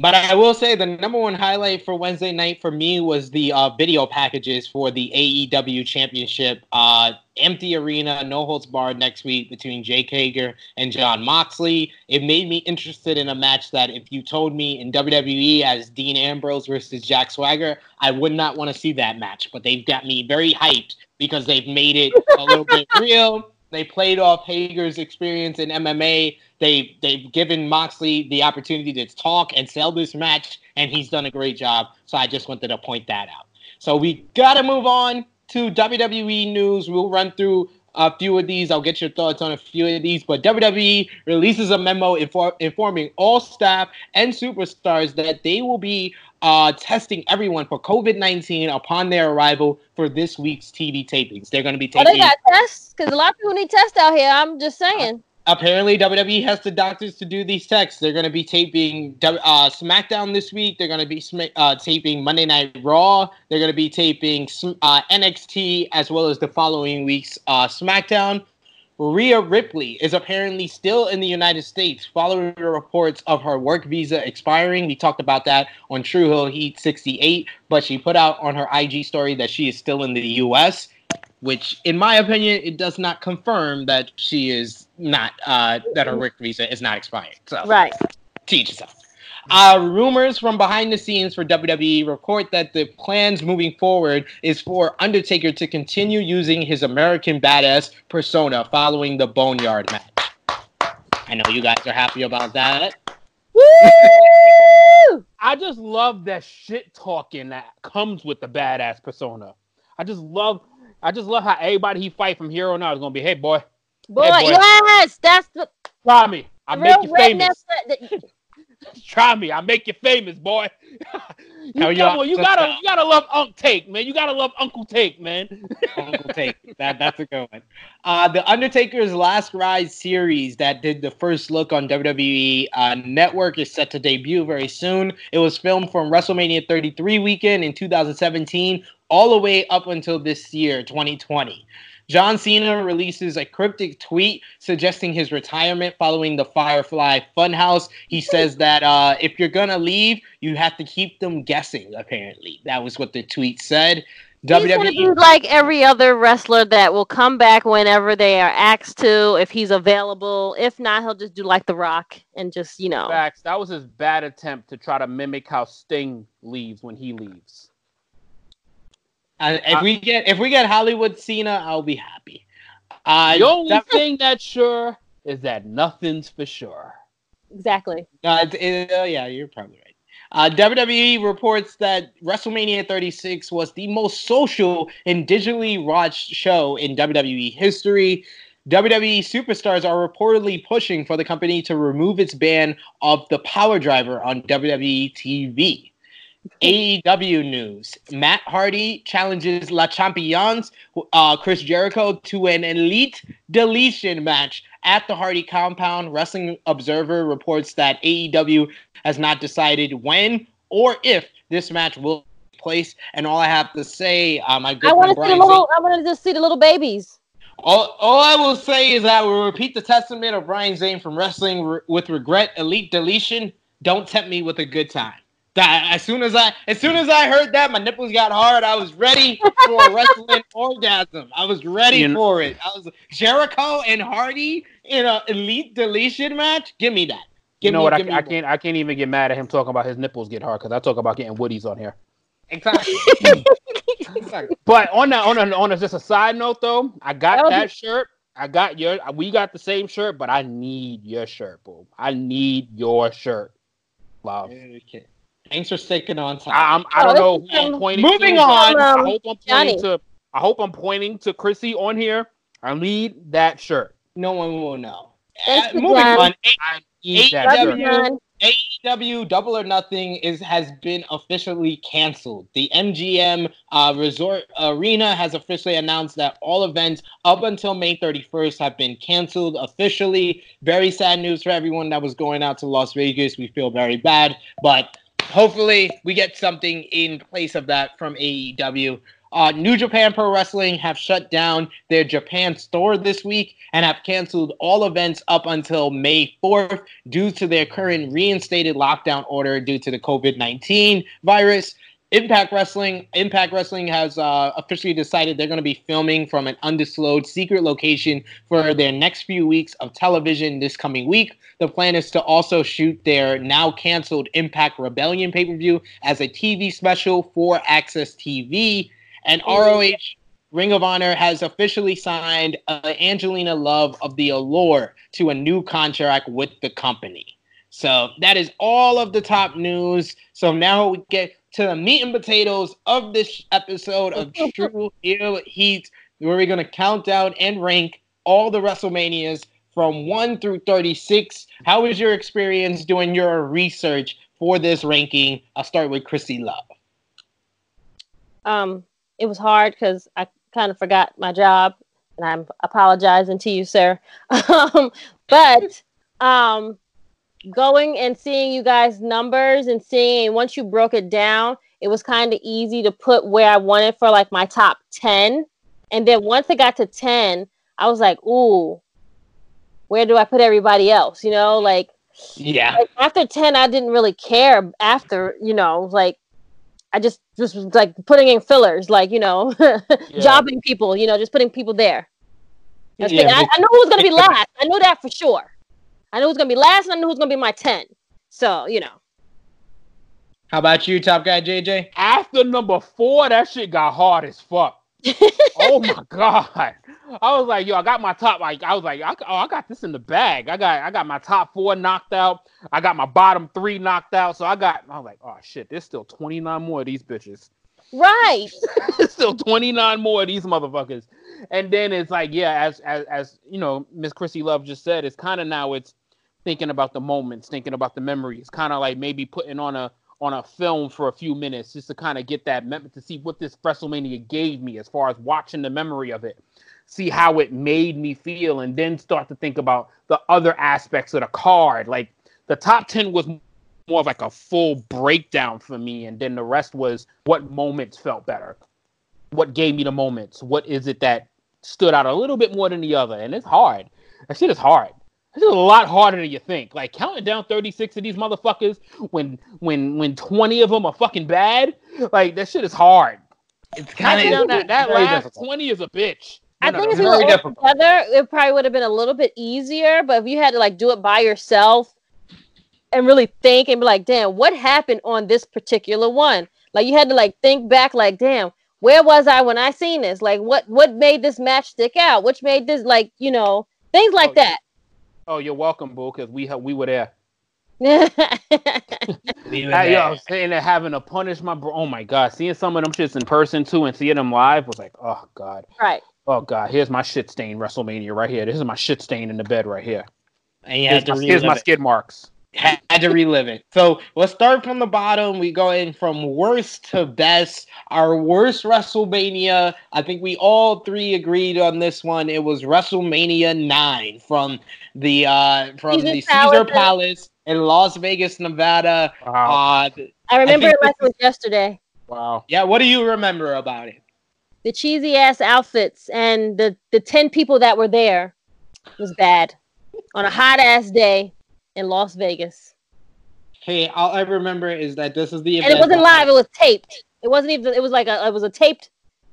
But I will say the number one highlight for Wednesday night for me was the uh, video packages for the AEW Championship. Uh, empty arena, no holds barred next week between Jake Hager and Jon Moxley. It made me interested in a match that if you told me in WWE as Dean Ambrose versus Jack Swagger, I would not want to see that match. But they've got me very hyped because they've made it a little bit real. They played off Hager's experience in MMA they they've given Moxley the opportunity to talk and sell this match, and he's done a great job. So I just wanted to point that out. So we gotta move on to WWE news. We'll run through a few of these. I'll get your thoughts on a few of these. But WWE releases a memo infor- informing all staff and superstars that they will be uh, testing everyone for COVID 19 upon their arrival for this week's TV tapings. They're going to be taking. Oh, they got tests because a lot of people need tests out here. I'm just saying. Apparently WWE has the doctors to do these texts. They're going to be taping uh, SmackDown this week. They're going to be uh, taping Monday Night Raw. They're going to be taping uh, NXT as well as the following week's uh, SmackDown. Rhea Ripley is apparently still in the United States following the reports of her work visa expiring. We talked about that on True Heel Heat 68, but she put out on her IG story that she is still in the US which in my opinion it does not confirm that she is not uh that her work visa is not expired so Right. teach yourself uh, rumors from behind the scenes for WWE report that the plans moving forward is for Undertaker to continue using his American Badass persona following the Boneyard match. I know you guys are happy about that. Woo! I just love that shit talking that comes with the badass persona. I just love, I just love how everybody he fight from here on out is gonna be, hey boy, Boy, Hey, boy. yes, that's the, try me, I make you famous. Uh, that- Try me, I'll make you famous, boy. you, on, you gotta, you gotta love Unc Take, man. You gotta love Uncle Take, man. Uncle Take. That that's a good one. Uh, the Undertaker's Last Ride series that did the first look on WWE uh, Network is set to debut very soon. It was filmed from WrestleMania 33 weekend in 2017 all the way up until this year, 2020. John Cena releases a cryptic tweet suggesting his retirement following the Firefly Funhouse. He says that uh, if you're gonna leave, you have to keep them guessing. Apparently, that was what the tweet said. He's gonna be like every other wrestler that will come back whenever they are asked to, if he's available. If not, he'll just do like The Rock and just you know. Facts. That was his bad attempt to try to mimic how Sting leaves when he leaves. Uh, if we get if we get Hollywood Cena, I'll be happy. Uh, the only that- thing that's sure is that nothing's for sure. Exactly. uh, it- it- uh, yeah, you're probably right. Uh, WWE reports that WrestleMania 36 was the most social and digitally watched show in WWE history. WWE superstars are reportedly pushing for the company to remove its ban of the Piledriver on WWE TV. AEW news: Matt Hardy challenges La Champions, uh, Chris Jericho, to an elite deletion match at the Hardy compound. Wrestling Observer reports that AEW has not decided when or if this match will take place. And all I have to say, uh, my good I want friend to see the little. I want to just see the little babies. All, all I will say is that we'll repeat the testament of Brian Zane from Wrestling Re- with Regret Elite Deletion. Don't tempt me with a good time. That as soon as I as soon as I heard that, my nipples got hard. I was ready for a wrestling orgasm. I was ready You kn- for it. I was Jericho and Hardy in a elite deletion match. Give me that. Give you know me, what? I, me I can't. I can't even get mad at him talking about his nipples get hard because I talk about getting woodies on here. Exactly. exactly. But on that, on a, on a, just a side note though, I got That'll that shirt. I got your. We got the same shirt, but I need your shirt, boo. I need your shirt, love. Okay. Thanks for sticking on time. I, I'm, I don't know who I'm pointing moving to, but on. I Um, hope I'm Johnny. pointing to. I hope I'm pointing to Krssi on here. I need that shirt. no one will know. Thanks Uh, moving John. on. I need that AEW shirt. AEW Double or Nothing is has been officially canceled. The MGM uh, Resort Arena has officially announced that all events up until May 31st have been canceled officially. Very sad news for everyone that was going out to Las Vegas. We feel very bad, but hopefully we get something in place of that from AEW. Uh, New Japan Pro Wrestling have shut down their Japan store this week and have canceled all events up until May 4th due to their current reinstated lockdown order due to the COVID 19 virus. Impact Wrestling Impact Wrestling has uh, officially decided they're going to be filming from an undisclosed secret location for their next few weeks of television this coming week. The plan is to also shoot their now canceled Impact Rebellion pay per view as a TV special for AXS TV. And ROH Ring of Honor has officially signed uh, Angelina Love of the Allure to a new contract with the company. So that is all of the top news. So now we get to the meat and potatoes of this episode of True Heel Heat, where we're going to count down and rank all the WrestleManias from 1 through 36. How was your experience doing your research for this ranking? I'll start with Krssi Luv. Um, it was hard because I kind of forgot my job, and I'm apologizing to you, sir. um, but um, going and seeing you guys' numbers and seeing once you broke it down, it was kind of easy to put where I wanted for like my top ten. And then once it got to ten, I was like, ooh, where do I put everybody else? You know, like Yeah. like after 10 i didn't really care after you know like i just just was like putting in fillers like you know jobbing people you know just putting people there I, thinking- I, I knew who was going to be last i knew that for sure i knew who was going to be last and i knew who was going to be my 10 so you know How about you, top guy JJ? After number four, that shit got hard as fuck. oh my god! I was like, yo, I got my top. Like, I was like, I, oh, I got this in the bag. I got, I got my top four knocked out. I got my bottom three knocked out. So I got, I was like, oh shit, there's still 29 more of these bitches. Right. there's still 29 more of these motherfuckers. And then it's like, yeah, as as as you know, Miss Krssi Luv just said, it's kind of now it's thinking about the moments, thinking about the memories, kind of like maybe putting on a on a film for a few minutes just to kind of get that mem- to see what this WrestleMania gave me as far as watching the memory of it, see how it made me feel, and then start to think about the other aspects of the card. Like the top ten was more of like a full breakdown for me, and then the rest was what moments felt better, what gave me the moments, what is it that stood out a little bit more than the other, and it's hard. That shit is hard. This is a lot harder than you think. Like counting down 36 of these motherfuckers when when when 20 of them are fucking bad. Like that shit is hard. It's kind Counting of down that, that last difficult. 20 is a bitch. I No, no, think if no, we no. were all together, it probably would have been a little bit easier. But if you had to like do it by yourself and really think and be like, damn, what happened on this particular one? Like you had to like think back, like, damn, where was I when I seen this? Like what what made this match stick out? Which made this like, you know, things like Oh, that. Oh, you're welcome, boo, because we ha- we were there. Leave it yo. I'm saying that having to punish my bro. Oh my god, seeing some of them shits in person too, and seeing them live was like, oh god, right. oh god. Here's my shit stain WrestleMania right here. This is my shit stain in the bed right here. And you Here's had to my, here's my skid marks. Had to relive it. So let's start from the bottom. We go in from worst to best. Our worst WrestleMania. I think we all three agreed on this one. It was WrestleMania nine from the uh from Caesar the Palace. Caesar Palace in Las Vegas, Nevada. Wow, Uh, I remember think it like it was yesterday. wow. yeah, what do you remember about it? The cheesy ass outfits and the the ten people that were there was bad on a hot ass day in Las Vegas. Hey, all I remember is that this is the And it wasn't live; it was taped. It wasn't even. It was like a. It was a taped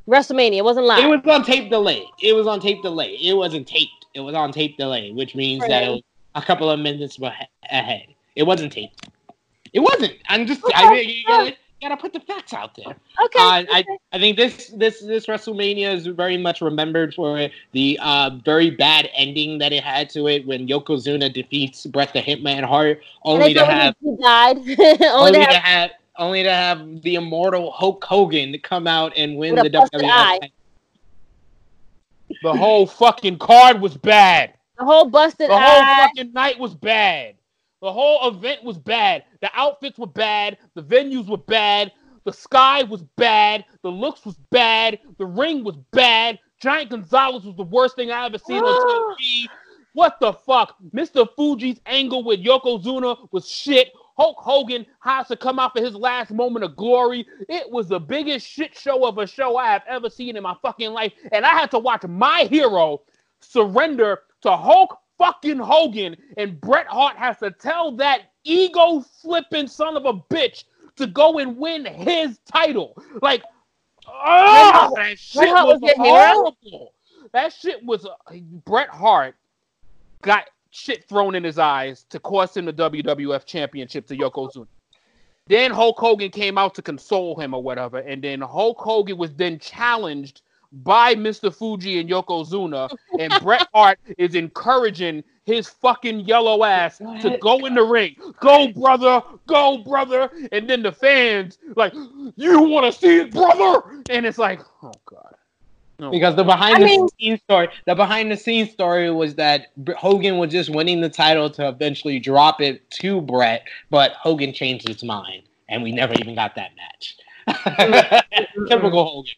WrestleMania. It wasn't live. It was on tape delay. It was on tape delay. It wasn't taped. It was on tape delay, which means that it was a couple of minutes ahead. It wasn't taped. It wasn't. I'm just. I you gotta put the facts out there. okay. Uh, I I think this this this WrestleMania is very much remembered for the uh, very bad ending that it had to it when Yokozuna defeats Bret the Hitman Hart, only to have he died. only only to to have have only to have the immortal Hulk Hogan come out and win the WWE. The whole fucking card was bad. the whole busted The whole eye. fucking night was bad. The whole event was bad. The outfits were bad. The venues were bad. The sky was bad. The looks was bad. The ring was bad. Giant Gonzalez was the worst thing I ever seen on ah. TV. What the fuck? Mr. Fuji's angle with Yokozuna was shit. Hulk Hogan has to come out for his last moment of glory. It was the biggest shit show of a show I have ever seen in my fucking life. And I had to watch my hero surrender to Hulk fucking Hogan. And Bret Hart has to tell that ego flipping son of a bitch to go and win his title. Like, oh, that shit was was your hero? horrible. That shit was uh, Bret Hart got shit thrown in his eyes to cost him the WWF championship to Yokozuna. Then Hulk Hogan came out to console him or whatever, and then Hulk Hogan was then challenged by Mr. Fuji and Yokozuna, and Bret Hart is encouraging his fucking yellow ass to go in the ring. Go, brother, go, brother. And then the fans like, you want to see it, brother? And it's like, oh god. No. Because the behind I the mean- scenes story, the behind the scenes story was that Hogan was just winning the title to eventually drop it to Brett, but Hogan changed his mind, and we never even got that match. Typical Hogan.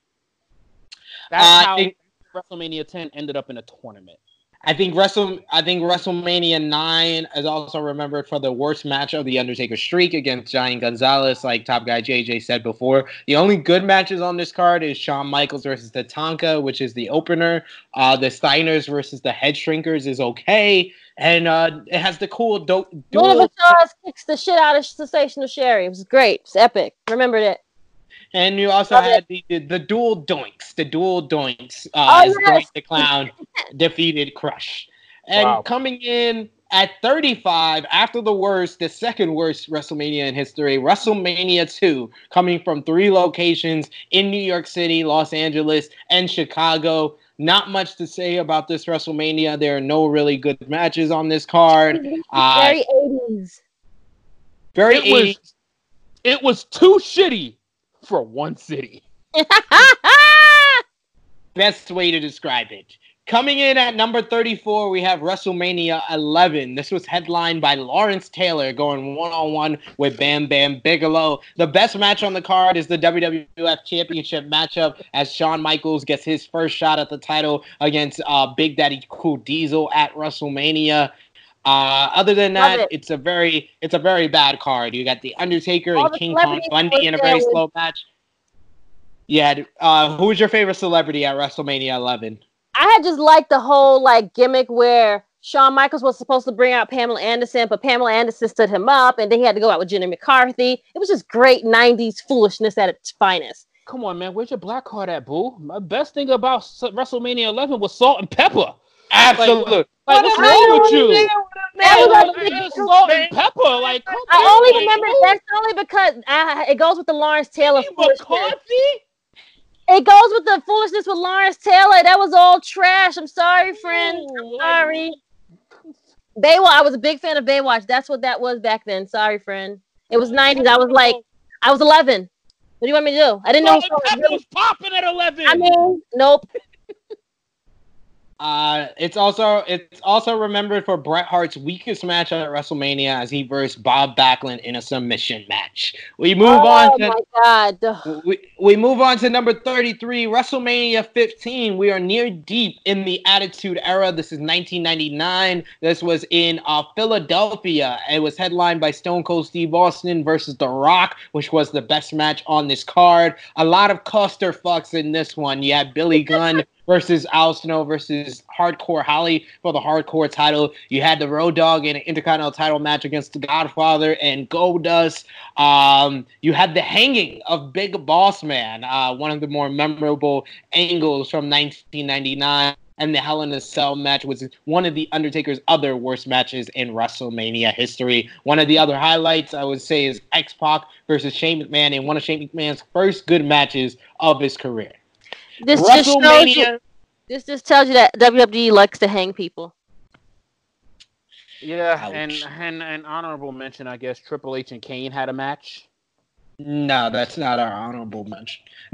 That's Uh, I think- WrestleMania 10 ended up in a tournament. I think Wrestle, I think WrestleMania nine is also remembered for the worst match of the Undertaker streak against Giant Gonzalez, like Top Guy JJ said before. The only good matches on this card is Shawn Michaels versus the Tatanka, which is the opener. Uh, the Steiners versus the Head Shrinkers is okay, and uh, it has the cool do- One of dual. the stars kicks the shit out of Sensational Sherri. It was great. It's epic. Remembered it. And you also Love had the, the, the dual doinks, the dual doinks. Oh, Uh, as yes. Doink the Clown defeated Crush. And Wow. coming in At 35, after the worst, the second worst WrestleMania in history, WrestleMania 2, coming from three locations in New York City, Los Angeles, and Chicago. Not much to say about this WrestleMania. There are no really good matches on this card. Uh, Very 80s. very It was- 80s. It was too shitty for one city. best way to describe it. Coming in at number 34, we have WrestleMania 11. This was headlined by Lawrence Taylor going one on one with Bam Bam Bigelow. The best match on the card is the WWF Championship matchup as Shawn Michaels gets his first shot at the title against uh, Big Daddy Cool Diesel at WrestleMania. Uh, other than Love that, it. it's a very it's a very bad card. You got the Undertaker All and the King Kong Bundy in a very slow match. Yeah, uh, who was your favorite celebrity at WrestleMania 11? I had just liked the whole like gimmick where Shawn Michaels was supposed to bring out Pamela Anderson, but Pamela Anderson stood him up, and then he had to go out with Jenny McCarthy. It was just great '90s foolishness at its finest. Come on, man. Where's your black card at, boo? My best thing about WrestleMania 11 was Salt-N-Pepa. Absolutely. Like, what's wrong with you? That was Like, like- it's Salt-N-Pepa. Like, I only like, remember who- that's only because I, it goes with the Lawrence Taylor foolishness. McCarthy? It goes with the foolishness with Lawrence Taylor. That was all trash. I'm sorry, friend. Ooh, like, Sorry. Baywatch. I was a big fan of Baywatch. That's what that was back then. Sorry, friend. It was 90s. I was like, I was 11. What do you want me to do? I didn't know. Salt and pepper was popping at 11. I mean, nope. Uh, it's also it's also remembered for Bret Hart's weakest match at WrestleMania as he versed Bob Backlund in a submission match. We move oh on to my god. We, we move on to number 33, WrestleMania 15. We are near deep in the Attitude Era. This is 1999. This was in uh, Philadelphia. It was headlined by Stone Cold Steve Austin versus The Rock, which was the best match on this card. A lot of cluster fucks in this one. You had Billy Gunn versus Al Snow versus Hardcore Holly for the Hardcore title. You had the Road Dog in an Intercontinental title match against The Godfather and Goldust. Um, you had the hanging of Big Boss Man, uh, one of the more memorable angles from 1999. And the Hell in a Cell match was one of the Undertaker's other worst matches in WrestleMania history. One of the other highlights I would say is X Pac versus Shane McMahon in one of Shane McMahon's first good matches of his career. This just shows you. This just tells you that WWE likes to hang people. Yeah, Ouch. and, and and honorable mention, I guess Triple H and Kane had a match. No, that's not our honorable mention.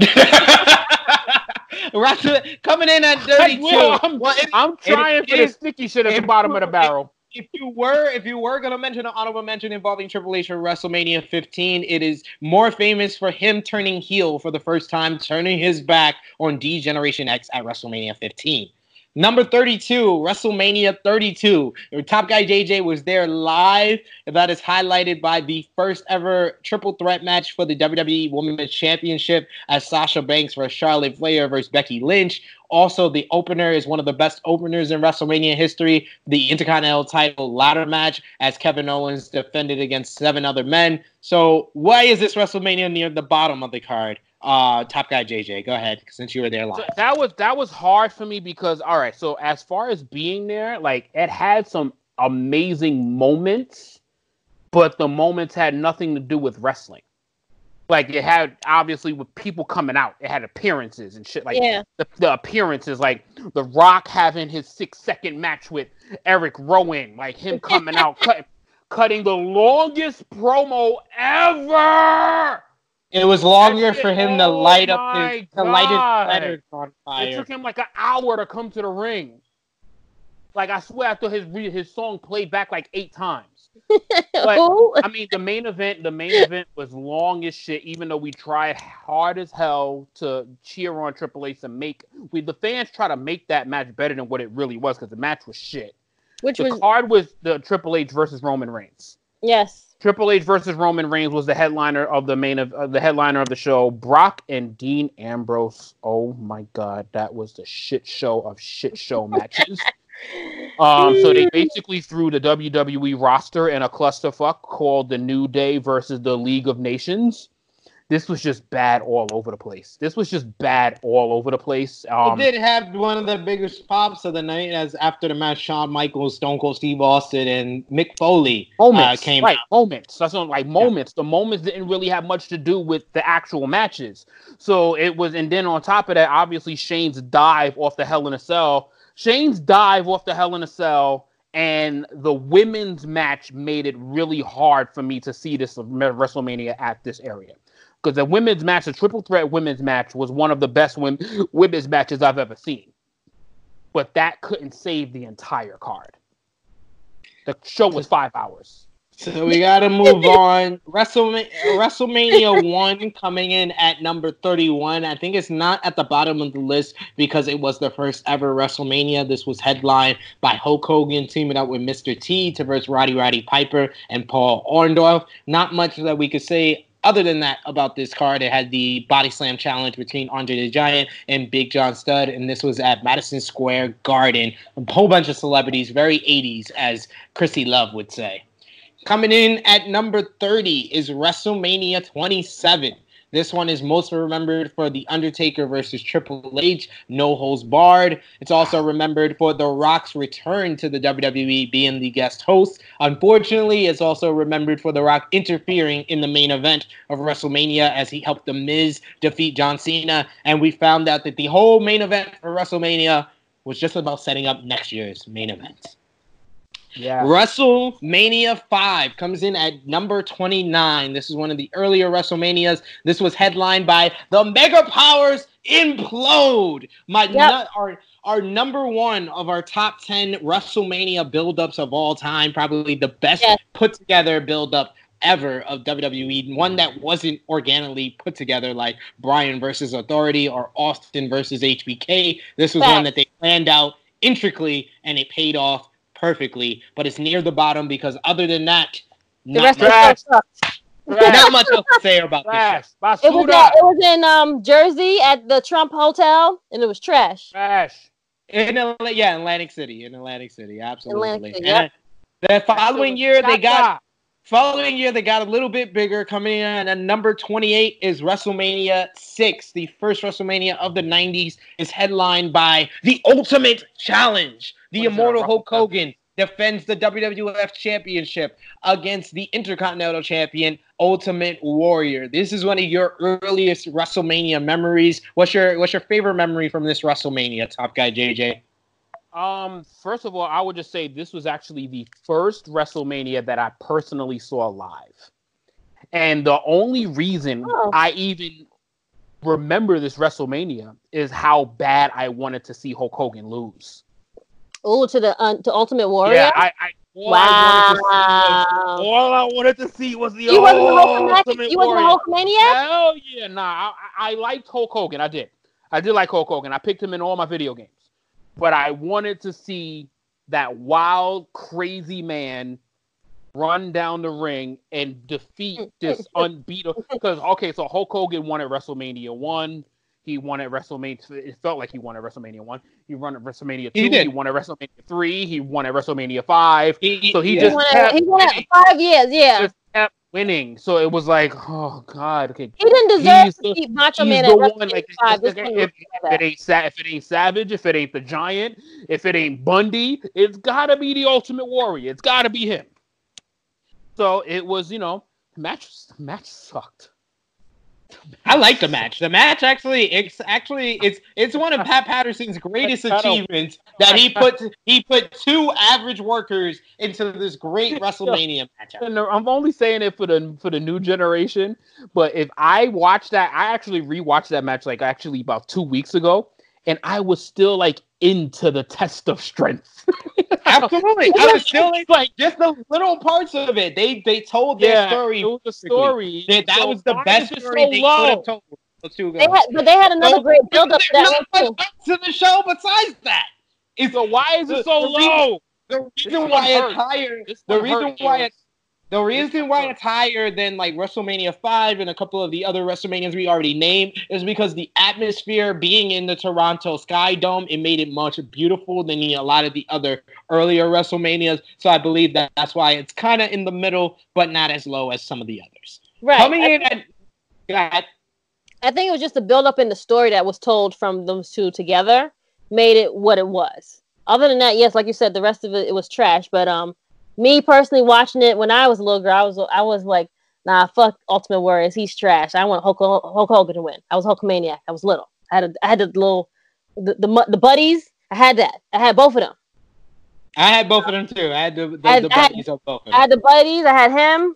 Wrestle- Coming in at 32. I'm, Well, if- I'm trying for the if- sticky shit at the bottom of the barrel. If you were if you were gonna mention an honorable mention involving Triple H for WrestleMania 15, it is more famous for him turning heel for the first time, turning his back on D Generation X at WrestleMania 15. Number 32, WrestleMania 32. Your top guy JJ was there live. That is highlighted by the first ever triple threat match for the WWE Women's Championship as Sasha Banks versus Charlotte Flair versus Becky Lynch. Also, the opener is one of the best openers in WrestleMania history. The Intercontinental title ladder match as Kevin Owens defended against seven other men. So, why is this WrestleMania near the bottom of the card? Uh, top guy JJ, go ahead since you were there live. So that was that was hard for me because all right, so as far as being there, like it had some amazing moments, but the moments had nothing to do with wrestling. Like it had obviously with people coming out, it had appearances and shit like yeah. the, the appearances, like The Rock having his six second match with Eric Rowan, like him coming out cut, cutting the longest promo ever. It was longer That for shit- him to oh light up his to light his letters on fire. It took him like an hour to come to the ring. Like I swear, I thought his his song played back like eight times. But- I mean, the main event, the main event was long as shit. Even though we tried hard as hell to cheer on Triple H and make we the fans try to make that match better than what it really was because the match was shit. Which The was card was the Triple H versus Roman Reigns. yes. Triple H versus Roman Reigns was the headliner of the main of uh, the headliner of the show. Brock and Dean Ambrose. Oh my god, that was the shit show of shit show matches. Um, so they basically threw the WWE roster in a clusterfuck called the New Day versus the League of Nations. this was just bad all over the place. This was just bad all over the place. Um, it did have one of the biggest pops of the night as after the match, Shawn Michaels, Stone Cold Steve Austin, and Mick Foley moments, uh, came right? out. Moments. That's not like moments. The moments didn't really have much to do with the actual matches. So it was, and then on top of that, obviously Shane's dive off the Hell in a Cell. Shane's dive off the Hell in a Cell and the women's match made it really hard for me to see this WrestleMania at this area. Because the women's match, the triple threat women's match, was one of the best women's matches I've ever seen. But that couldn't save the entire card. The show was five hours. So we got to move on. WrestleMania, WrestleMania 1 coming in at number 31. I think it's not at the bottom of the list because it was the first ever WrestleMania. This was headlined by Hulk Hogan teaming up with Mr. T to versus Roddy Roddy Piper and Paul Orndorff. Not much that we could say other than that about this card. It had the body slam challenge between Andre the Giant and Big John Studd, and this was at Madison Square Garden. A whole bunch of celebrities, very 80s, as Krssi Luv would say. Coming in at number 30 is WrestleMania 27. This one is most remembered for The Undertaker versus Triple H, no holds barred. It's also remembered for The Rock's return to the WWE being the guest host. Unfortunately, it's also remembered for The Rock interfering in the main event of WrestleMania as he helped The Miz defeat John Cena. And we found out that the whole main event for WrestleMania was just about setting up next year's main event. Yeah. WrestleMania 5 comes in at number 29. This is one of the earlier WrestleManias. This was headlined by the Mega Powers Implode. My yep. our our number one of our top 10 WrestleMania buildups of all time. Probably the best yes. put together buildup ever of WWE. One that wasn't organically put together like Bryan versus Authority or Austin versus HBK. This was one that they planned out intricately and it paid off perfectly, but it's near the bottom because other than that, the rest trash. of Not much else to say about trash. this. It was, at, it was in um, Jersey at the Trump Hotel, and it was trash. Trash. In yeah, Atlantic City, in Atlantic City, absolutely. Atlantic City, yep. The following year, they got Following year, they got a little bit bigger. Coming in at number 28 is WrestleMania 6. The first WrestleMania of the 90s is headlined by The Ultimate Challenge. The immortal Hulk Hogan defends the WWF Championship against the Intercontinental Champion Ultimate Warrior. This is one of your earliest WrestleMania memories. What's your what's your favorite memory from this WrestleMania, Top Guy JJ? Um, first of all, I would just say this was actually the first WrestleMania that I personally saw live. And the only reason oh. I even remember this WrestleMania is how bad I wanted to see Hulk Hogan lose. Oh, to the uh, to Ultimate Warrior. Yeah, I, I all wow. I was, all I wanted to see was the you wasn't the Ultimate You wasn't the Hulkmania? Hell yeah, nah. I, I liked Hulk Hogan. I did. I did like Hulk Hogan. I picked him in all my video games but I wanted to see that wild, crazy man run down the ring and defeat this unbeatable. Because okay, so Hulk Hogan won at WrestleMania one. He won at WrestleMania. It felt like he won at WrestleMania one. He won at WrestleMania two. He, did. he won at WrestleMania three. He won at WrestleMania five. He, so he, he just won kept, he won at five years. Yeah. Just kept winning. So it was like, oh god, okay. He didn't deserve he's to keep Macho Man at one, like, five. If, if, if, it ain't if it ain't Savage, if it ain't the Giant, if it ain't Bundy, it's gotta be the Ultimate Warrior. It's gotta be him. So it was, you know, match match sucked. I like the match. The match actually, it's actually it's it's one of Pat Patterson's greatest achievements that he put he put two average workers into this great WrestleMania match. I'm only saying it for the for the new generation, but if I watch that, I actually rewatched that match like actually about two weeks ago, and I was still like into the test of strength. Absolutely, I was still like just the little parts of it. They they told their yeah, story. It was the story. They, that so was the best story so they could have told. They had, but they had another so, great build up to that one to the show. Besides that, it's, so why is it so the, low? The reason why it's higher. The reason why it's the reason why it's higher than like WrestleMania 5 and a couple of the other WrestleManias we already named is because the atmosphere being in the Toronto Sky Dome, it made it much beautiful than a lot of the other earlier WrestleManias. So I believe that that's why it's kind of in the middle, but not as low as some of the others. Right. Coming in at I think it was just the build up in the story that was told from those two together made it what it was. Other than that, yes, like you said, the rest of it it was trash. But um, me personally watching it when I was a little girl, I was I was like, nah, fuck Ultimate Warriors, he's trash. I want Hulk, Hulk Hogan to win. I was Hulkamaniac. I was little. I had a, I had the little the, the the buddies. I had that. I had both of them. I had both of them too. I had the, the, I had- the I had- buddies of both of I had the buddies. I had him,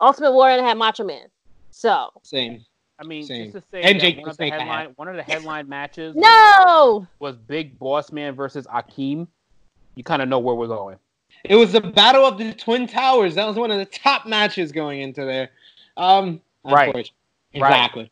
Ultimate Warrior, and I had Macho Man. So Same. I mean, Same. just to say And that Jake one the of the Snake I had. headline one of the headline matches was- no, was Big Boss Man versus Akeem. You kind of know where we're going. It was the Battle of the Twin Towers. That was one of the top matches going into there. Um, Right. unfortunately. Right. Exactly.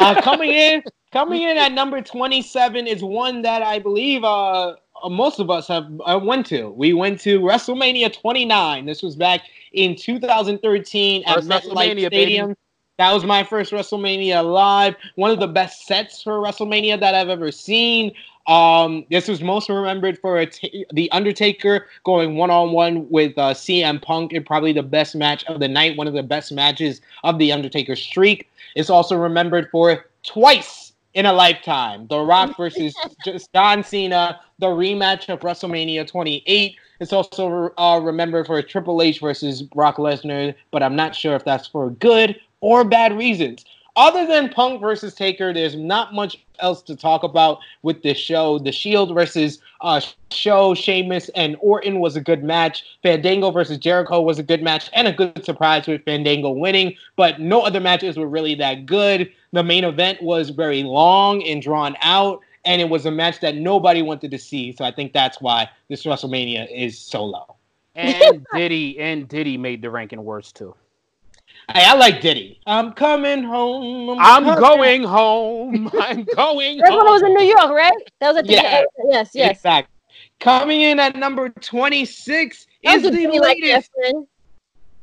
uh, coming in, coming in at number twenty-seven is one that I believe uh, most of us have uh, went to. We went to WrestleMania 29. This was back in 2013 at MetLife WrestleMania, baby. That was my first WrestleMania live. One of the best sets for WrestleMania that I've ever seen. Um, this was most remembered for t- the Undertaker going one on one with uh, CM Punk, and probably the best match of the night, one of the best matches of the Undertaker streak. It's also remembered for twice in a lifetime: The Rock versus just John Cena, the rematch of WrestleMania 28. It's also uh, remembered for Triple H versus Brock Lesnar, but I'm not sure if that's for good or bad reasons. Other than Punk versus Taker, there's not much else to talk about with this show. The Shield versus uh, Show, Sheamus, and Orton was a good match. Fandango versus Jericho was a good match and a good surprise with Fandango winning, but no other matches were really that good. The main event was very long and drawn out, and it was a match that nobody wanted to see. So I think that's why this WrestleMania is so low. And Diddy and Diddy made the ranking worse too. Hey, I like Diddy. I'm coming home. I'm coming going home. I'm going home. that one was in. New York, right? That was at the Yeah. yes, yes. Exactly. Coming in at number 26 That is was a the Diddy like latest.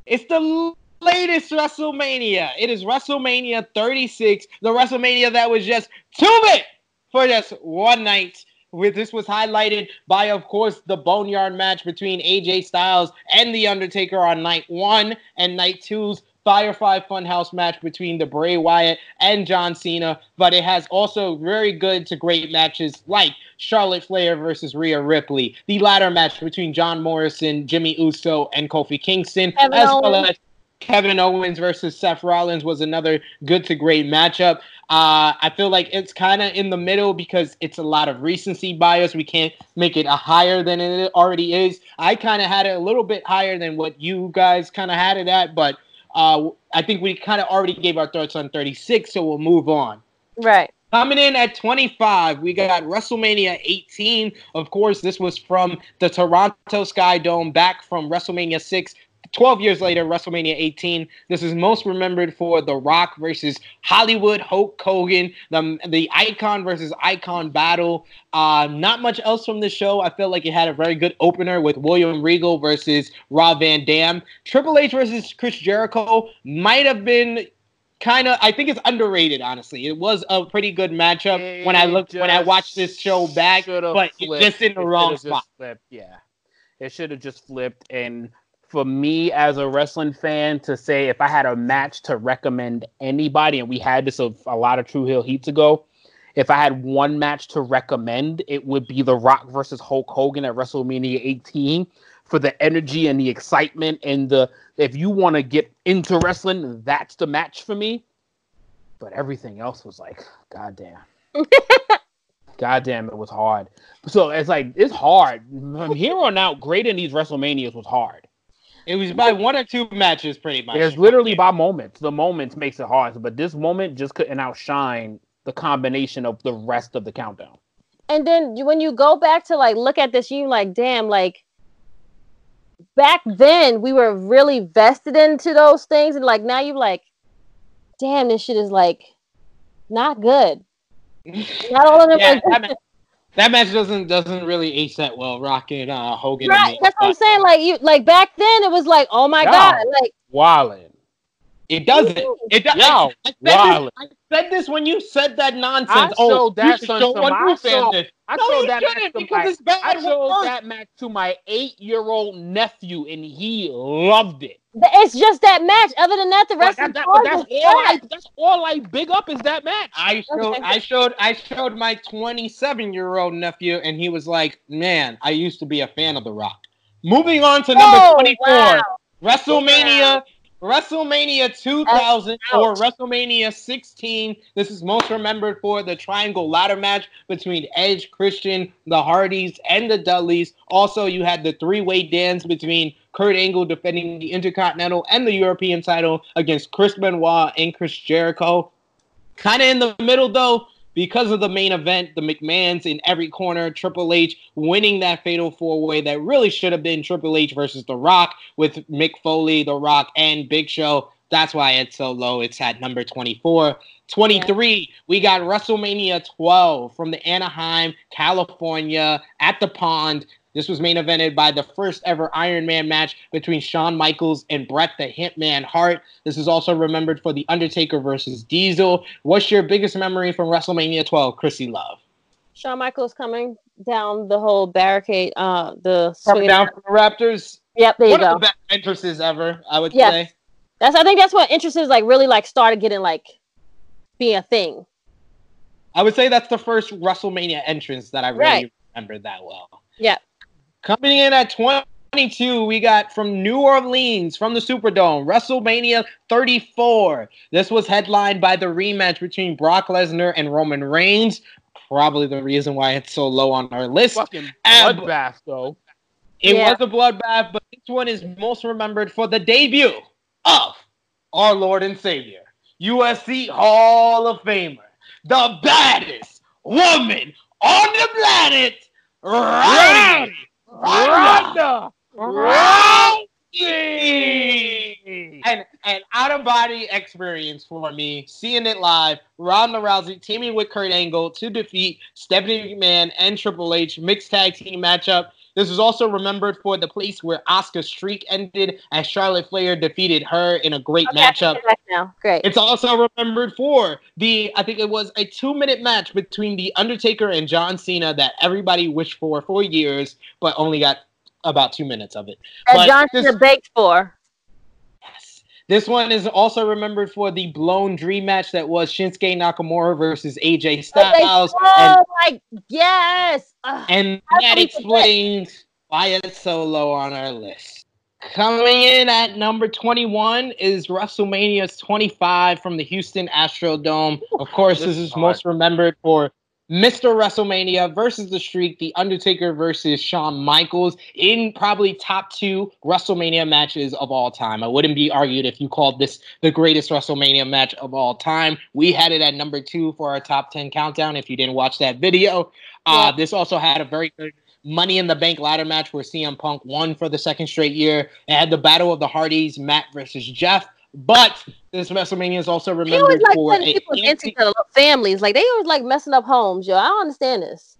It's the latest WrestleMania. It is WrestleMania 36, the WrestleMania that was just too big for just one night. With this was highlighted by, of course, the Boneyard match between AJ Styles and The Undertaker on night one, and night two's Firefly Funhouse match between the Bray Wyatt and John Cena. But it has also very good to great matches like Charlotte Flair versus Rhea Ripley, the ladder match between John Morrison, Jimmy Uso, and Kofi Kingston, Kevin as well as Kevin Owens versus Seth Rollins was another good to great matchup. Uh, I feel like it's kind of in the middle because it's a lot of recency bias. We can't make it a higher than it already is. I kind of had it a little bit higher than what you guys kind of had it at, but uh, I think we kind of already gave our thoughts on 36, so we'll move on. Right. Coming in at 25, we got WrestleMania 18. Of course, this was from the Toronto Sky Dome back from WrestleMania 6. 12 years later, WrestleMania 18. This is most remembered for The Rock versus Hollywood Hulk Hogan, the, the icon versus icon battle. Uh, not much else from the show. I feel like it had a very good opener with William Regal versus Rob Van Dam. Triple H versus Chris Jericho might have been kind of I think it's underrated honestly. It was a pretty good matchup when I looked when I watched this show back, but it's flipped. just in the It wrong spot. flipped, Yeah, it should have just flipped. And for me as a wrestling fan to say if I had a match to recommend anybody, and we had this a, a lot of True Heel Heats ago. If I had one match to recommend, it would be The Rock versus Hulk Hogan at WrestleMania 18 for the energy and the excitement and the if you want to get into wrestling, that's the match for me. But everything else was like, goddamn. goddamn, it was hard. So it's like it's hard. From here on out, grading these WrestleManias was hard. It was by one or two matches pretty much. It's literally by moments. The moments makes it hard. But this moment just couldn't outshine the combination of the rest of the countdown. And then when you go back to like look at this, you like, damn, like back then we were really vested into those things, and like now you like, damn, this shit is like not good. Not all of them. yeah, like, that, ma- that match doesn't doesn't really ace that well. Rockin' uh, Hogan. right, that's what I'm saying. Like you, like back then it was like, oh my Yeah. god, like Wildin'. It doesn't. It doesn't. Yo, I, said this. I said this when you said that nonsense. I oh, showed that you son show some- one I new fan this. I No, showed you that match shouldn't, to because my, it's I showed that match to my eight-year-old nephew, and he loved it. It's just that match. Other than that, the But rest that- of that- the but card that's all I. That's all I big up is that match. I showed, Okay. I showed, I showed my 27 year old nephew, and he was like, "Man, I used to be a fan of The Rock." Moving on to number Oh, 24, wow. WrestleMania, WrestleMania 2000 or WrestleMania 16. This is most remembered for the triangle ladder match between Edge, Christian, the Hardys, and the Dudleys. Also, you had the three-way dance between Kurt Angle defending the Intercontinental and the European title against Chris Benoit and Chris Jericho. Kind of in the middle though, because of the main event, the McMahons in every corner, Triple H winning that fatal four way that really should have been Triple H versus The Rock with Mick Foley, The Rock, and Big Show. That's why it's so low. It's at number 24. 23, we got WrestleMania 12 from the Anaheim, California, at the pond. This was main evented by the first ever Iron Man match between Shawn Michaels and Bret the Hitman Hart. This is also remembered for The Undertaker versus Diesel. What's your biggest memory from WrestleMania 12, Krssi Luv? Shawn Michaels coming down the whole barricade. Uh, the Coming swinging- down from the Raptors. Yep, there you One of go. the best entrances ever, I would Yes. say. That's I think that's what entrances like. Really like started getting like being a thing. I would say that's the first WrestleMania entrance that I really Right. remember that well. Yeah. Coming in at 22, we got from New Orleans, from the Superdome, WrestleMania 34. This was headlined by the rematch between Brock Lesnar and Roman Reigns. Probably the reason why it's so low on our list. Fucking bloodbath though. It Yeah. was a bloodbath, but this one is most remembered for the debut of our Lord and Savior, UFC Hall of Famer, the baddest woman on the planet, Rowdy Ronda Rousey. And an out of body experience for me, seeing it live. Ronda Rousey teaming with Kurt Angle to defeat Stephanie McMahon and Triple H mixed tag team matchup. This is also remembered for the place where Asuka's streak ended as Charlotte Flair defeated her in a great Okay, matchup. now. Great. It's also remembered for the, I think it was a two minute match between The Undertaker and John Cena that everybody wished for for years, but only got about two minutes of it. That but John Cena baked for. Yes. This one is also remembered for the blown dream match that was Shinsuke Nakamura versus AJ Styles. oh And, my yes. Ugh. and that could we forget? explains why it's so low on our list. Coming in at number 21 is WrestleMania's 25 from the Houston Astrodome. Of course, This this is is hard. most remembered for Mr. WrestleMania versus The Streak, The Undertaker versus Shawn Michaels in probably top two WrestleMania matches of all time. I wouldn't be argued if you called this the greatest WrestleMania match of all time. We had it at number two for our top 10 countdown if you didn't watch that video. Uh, Yeah. This also had a very good Money in the Bank ladder match where CM Punk won for the second straight year. It had the Battle of the Hardys, Matt versus Jeff. But this WrestleMania is also remembered like for a people against anti- each families. Like they always like messing up homes, yo. I don't understand this.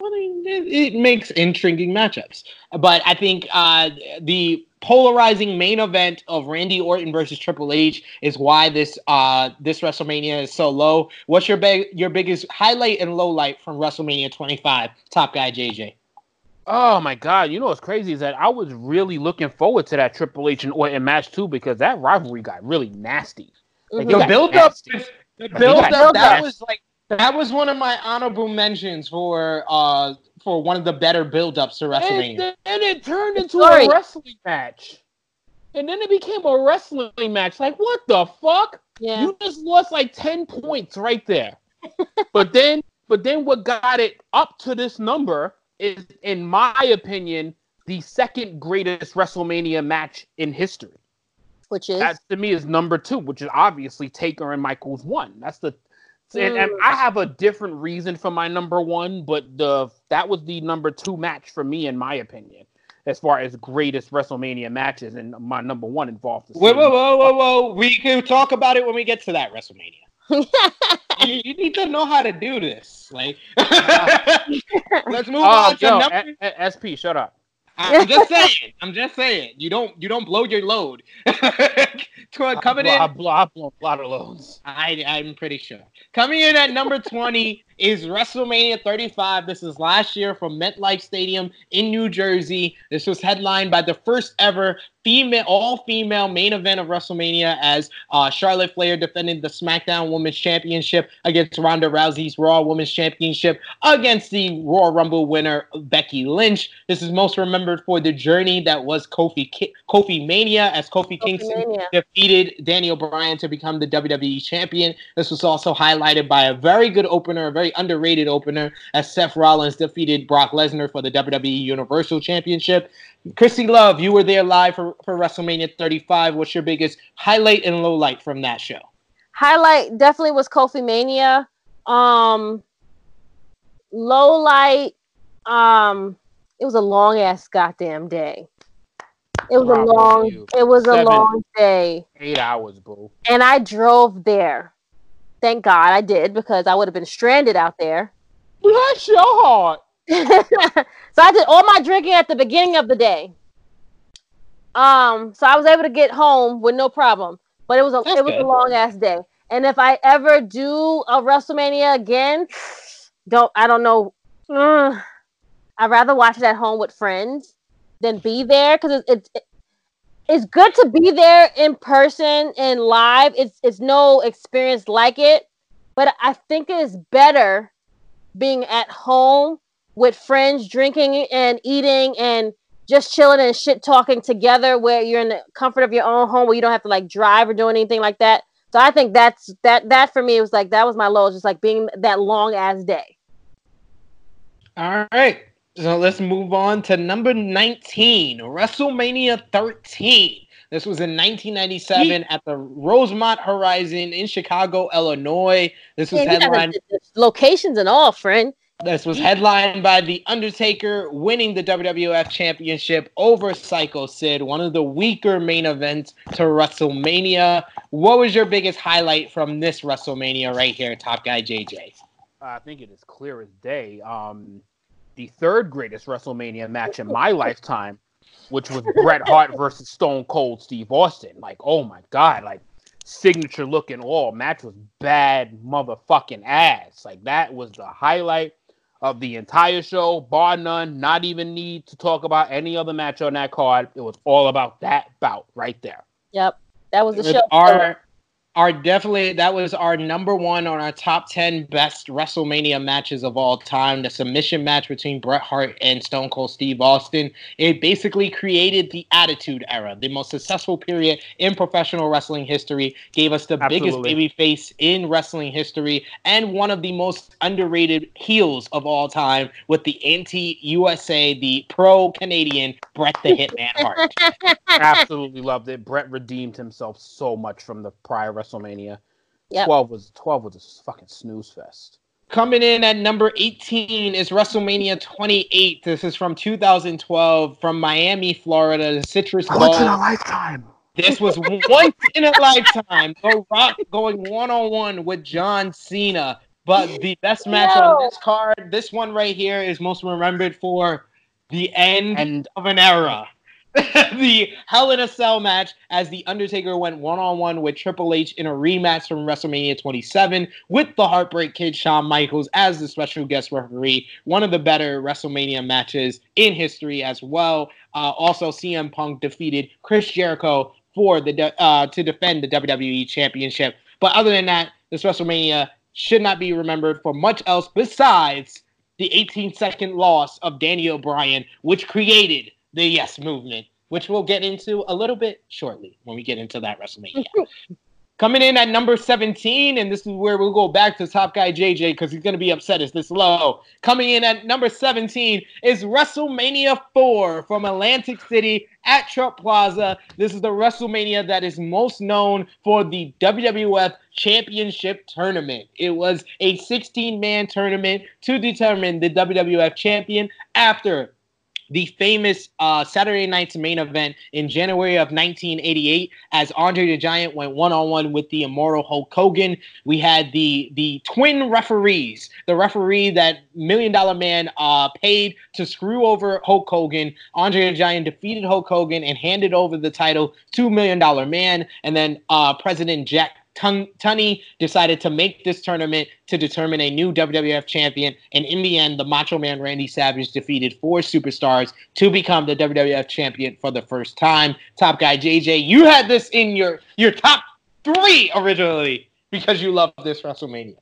Well, it, it makes intriguing matchups. But I think uh, the polarizing main event of Randy Orton versus Triple H is why this uh, this WrestleMania is so low. What's your big your biggest highlight and low light from WrestleMania 25? Top guy JJ. Oh my god! You know what's crazy is that I was really looking forward to that Triple H and Orton match too because that rivalry got really nasty. Like, Mhm. The got build up, nasty. the got build up. That nasty. was like that was one of my honorable mentions for uh for one of the better build ups to wrestling. And then and it turned into Sorry. a wrestling match, and then it became a wrestling match. Like what the fuck? Yeah. You just lost like ten points right there. but then, but then, what got it up to this number is, in my opinion, the second greatest WrestleMania match in history. Which is That to me is number two, which is obviously Taker and Michaels one. That's the and, and Mm. I have a different reason for my number one, but the that was the number two match for me, in my opinion, as far as greatest WrestleMania matches, and my number one involved. the Whoa, same- whoa, whoa, whoa, whoa! We can talk about it when we get to that WrestleMania. You, you need to know how to do this. Like, let's move Oh, on to yo, number. A- A- SP, shut up. I'm just saying. I'm just saying. You don't you don't blow your load. Coming in, I blow, I blow a lot of loads. I I'm pretty sure. Coming in at number 20 is WrestleMania 35. This is last year from MetLife Stadium in New Jersey. This was headlined by the first ever female, all female main event of WrestleMania as uh, Charlotte Flair defended the SmackDown Women's Championship against Ronda Rousey's Raw Women's Championship against the Royal Rumble winner Becky Lynch. This is most remembered for the journey that was Kofi Ki- Kofi Mania as Kofi, Kofi Kingston Mania. defeated Daniel Bryan to become the WWE champion. This was also highlighted by a very good opener, a very underrated opener, as Seth Rollins defeated Brock Lesnar for the WWE Universal Championship. Krssi Luv, you were there live for, for WrestleMania 35. What's your biggest highlight and low light from that show? Highlight definitely was Kofi Mania. Um, low light, um, it was a long ass goddamn day. It was Bravo a long. It was Seven, a long day. Eight hours, bro. And I drove there. Thank God I did because I would have been stranded out there. Bless your heart. so I did all my drinking at the beginning of the day. Um, so I was able to get home with no problem. But it was a That's it was good. a long ass day. And if I ever do a WrestleMania again, don't I don't know. Uh, I'd rather watch it at home with friends than be there because it's it, it's good to be there in person and live. It's it's no experience like it, but I think it is better being at home with friends, drinking and eating and just chilling and shit talking together where you're in the comfort of your own home where you don't have to like drive or do anything like that. So I think that's that that for me was like that was my low, just like being that long ass day. All right. So let's move on to number 19, WrestleMania 13. This was in 1997 at the Rosemont Horizon in Chicago, Illinois. This was yeah, headlined locations and all, friend. This was headlined by The Undertaker winning the WWF Championship over Psycho Sid, one of the weaker main events to WrestleMania. What was your biggest highlight from this WrestleMania right here, Top Guy JJ? I think it is clear as day. Um, the third greatest WrestleMania match in my lifetime, which was Bret Hart versus Stone Cold Steve Austin. Like, oh my God, like signature looking all match was bad motherfucking ass. Like that was the highlight of the entire show, bar none. Not even need to talk about any other match on that card. It was all about that bout right there. Yep, that was the show. Our are definitely that was our number one on our top 10 best WrestleMania matches of all time. The submission match between Bret Hart and Stone Cold Steve Austin. It basically created the Attitude Era, the most successful period in professional wrestling history. Gave us the Absolutely. biggest baby face in wrestling history and one of the most underrated heels of all time with the anti-USA, the pro-Canadian Bret the Hitman Hart. Absolutely loved it. Bret redeemed himself so much from the prior WrestleMania. Yep. 12 was 12 was a fucking snooze fest. Coming in at number 18 is WrestleMania 28. This is from 2012 from Miami, Florida, the Citrus Bowl. Once in a lifetime. This was once in a lifetime. The Rock going one on one with John Cena. But the best match no. on this card, this one right here, is most remembered for the end, end. of an era. the Hell in a Cell match as The Undertaker went one on one with Triple H in a rematch from WrestleMania 27 with the Heartbreak Kid Shawn Michaels as the special guest referee. One of the better WrestleMania matches in history as well. Uh, also, CM Punk defeated Chris Jericho for the uh, to defend the WWE Championship. But other than that, this WrestleMania should not be remembered for much else besides the 18 second loss of Daniel Bryan, which created the Yes movement, which we'll get into a little bit shortly when we get into that WrestleMania. Coming in at number 17, and this is where we'll go back to top guy JJ because he's going to be upset it's this low. Coming in at number 17 is WrestleMania 4 from Atlantic City at Trump Plaza. This is the WrestleMania that is most known for the WWF Championship Tournament. It was a 16 man tournament to determine the WWF champion after the famous uh, Saturday night's main event in January of 1988 as Andre the Giant went one on one with the immortal Hulk Hogan. We had the the twin referees, the referee that Million Dollar Man uh, paid to screw over Hulk Hogan. Andre the Giant defeated Hulk Hogan and handed over the title to Million Dollar Man, and then uh, President Jack Tunney decided to make this tournament to determine a new WWF champion. And in the end, the Macho Man Randy Savage defeated four superstars to become the WWF champion for the first time. Top guy JJ, you had this in your your top three originally because you love this WrestleMania.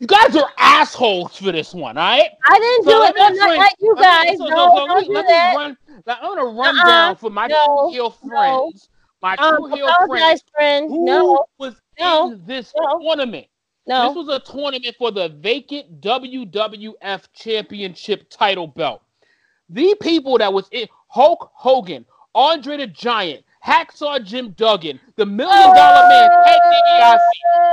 You guys are assholes for this one, all right? I didn't so do it. I'm not like you guys. So, no, so, don't do let that. Me run, I'm gonna run uh-uh. down for my no, heel friends. My um, heel friends. friend. No. was no. in this no. tournament. No. This was a tournament for the vacant WWF Championship title belt. The people that was in Hulk Hogan, Andre the Giant, Hacksaw Jim Duggan, the Million Dollar Man, Ted DiBiase,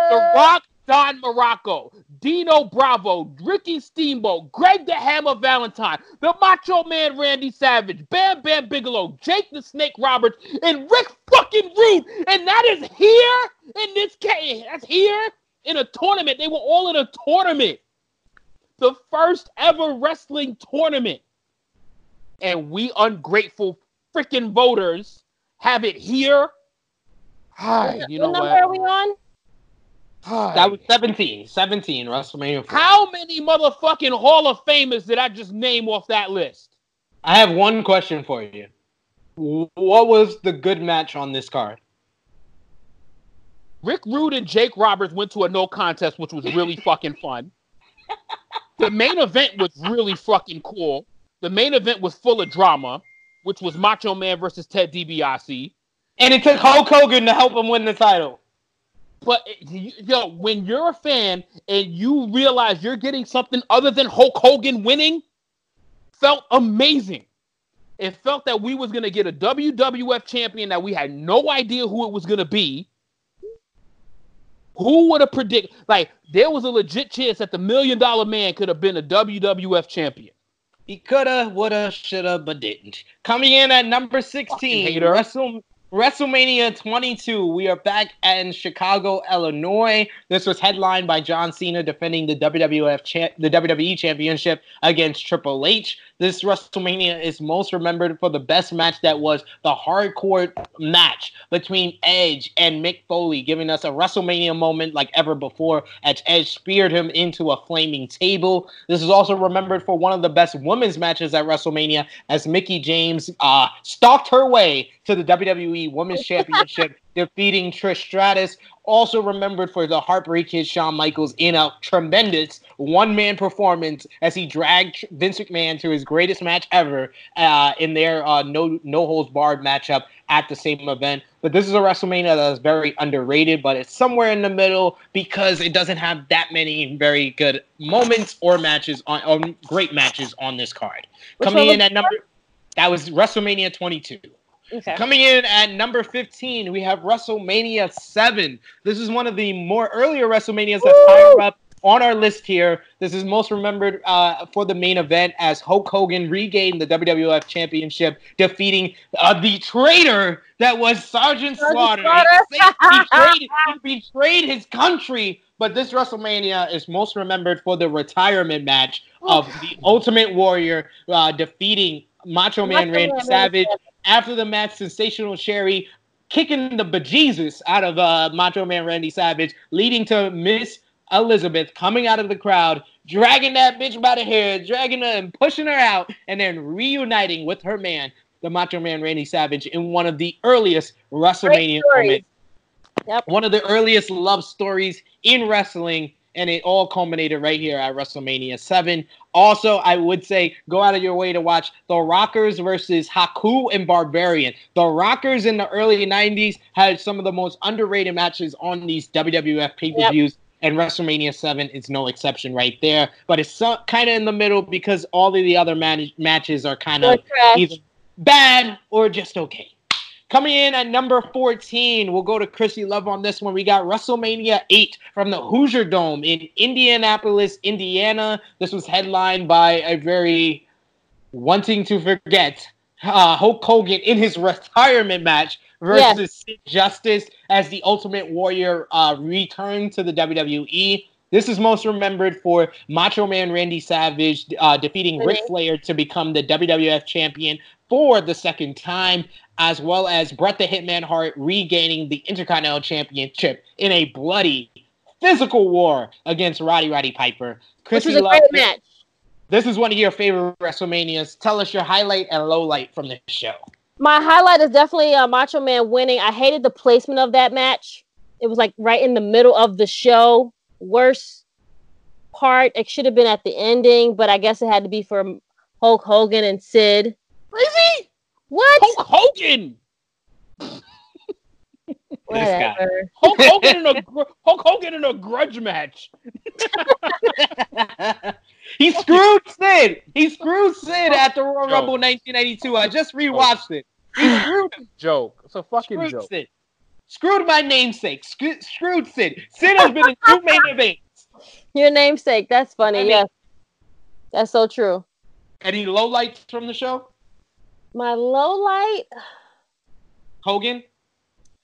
The Rock, Don Muraco, Dino Bravo, Ricky Steamboat, Greg the Hammer Valentine, the Macho Man Randy Savage, Bam Bam Bigelow, Jake the Snake Roberts, and Rick fucking Rude. And that is here in this case. That's here in a tournament. They were all in a tournament. The first ever wrestling tournament. And we ungrateful freaking voters have it here. Hi, you know what number what? are we on? That was 17. 17, WrestleMania. 4. How many motherfucking Hall of Famers did I just name off that list? I have one question for you. What was the good match on this card? Rick Rude and Jake Roberts went to a no contest, which was really fucking fun. The main event was really fucking cool. The main event was full of drama, which was Macho Man versus Ted DiBiase. And it took Hulk Hogan to help him win the title. But eh, yo, when you're a fan and you realize you're getting something other than Hulk Hogan winning, felt amazing. It felt that we was gonna get a WWF champion that we had no idea who it was gonna be. Who would have predicted? Like there was a legit chance that the Million Dollar Man could have been a WWF champion. He coulda, woulda, shoulda, but didn't. Coming in at number sixteen, Wrestle WrestleMania 22. We are back in Chicago, Illinois. This was headlined by John Cena defending the WWF cha- the WWE Championship against Triple H. This WrestleMania is most remembered for the best match that was the hardcore match between Edge and Mick Foley, giving us a WrestleMania moment like ever before as Edge speared him into a flaming table. This is also remembered for one of the best women's matches at WrestleMania as Mickie James uh, stalked her way to the WWE Women's Championship, defeating Trish Stratus also remembered for the Heartbreak Kid Shawn Michaels in a tremendous one man performance as he dragged Vince McMahon to his greatest match ever uh, in their uh, no no holds barred matchup at the same event. But this is a WrestleMania that is very underrated, but it's somewhere in the middle because it doesn't have that many very good moments or matches on, or great matches on this card. Which Coming in at number that was WrestleMania 22. Okay. Coming in at number 15, we have WrestleMania 7. This is one of the more earlier WrestleManias that's higher up on our list here. This is most remembered uh, for the main event as Hulk Hogan regained the WWF Championship, defeating uh, the traitor that was Sergeant Slaughter. he, betrayed, he betrayed his country. But this WrestleMania is most remembered for the retirement match of the Ultimate Warrior uh, defeating Macho Man Randy Savage after the match, Sensational Sherri kicking the bejesus out of uh, Macho Man Randy Savage, leading to Miss Elizabeth coming out of the crowd, dragging that bitch by the hair, dragging her and pushing her out, and then reuniting with her man, the Macho Man Randy Savage, in one of the earliest WrestleMania moments. Yep. One of the earliest love stories in wrestling and it all culminated right here at WrestleMania 7. Also, I would say go out of your way to watch The Rockers versus Haku and Barbarian. The Rockers in the early 90s had some of the most underrated matches on these WWF pay per views. Yep. And WrestleMania 7 is no exception right there. But it's so, kind of in the middle because all of the other man- matches are kind of either bad or just okay. Coming in at number 14, we'll go to Krssi Luv on this one. We got WrestleMania 8 from the Hoosier Dome in Indianapolis, Indiana. This was headlined by a very wanting to forget uh, Hulk Hogan in his retirement match versus yes. Justice as the Ultimate Warrior uh, returned to the WWE. This is most remembered for Macho Man Randy Savage uh, defeating Ric Flair to become the WWF champion for the second time, as well as Bret the Hitman Hart regaining the Intercontinental Championship in a bloody physical war against Roddy Roddy Piper. Krssi Which was a great match. This is one of your favorite WrestleManias. Tell us your highlight and low light from the show. My highlight is definitely uh, Macho Man winning. I hated the placement of that match. It was like right in the middle of the show. Worst part. It should have been at the ending, but I guess it had to be for Hulk Hogan and Sid. Crazy? What? Hulk Hogan. Whatever. Hulk Hogan in a Hulk Hogan in a grudge match. he screwed Sid. He screwed Sid at the Royal Rumble 1992. I just rewatched it. He screwed joke. It's a fucking screwed joke. Sid. Screwed my namesake. Sc- screwed Sid. Sid has been in two main events. Your namesake. That's funny. I mean, yes. That's so true. Any low lights from the show? My low light. Hogan.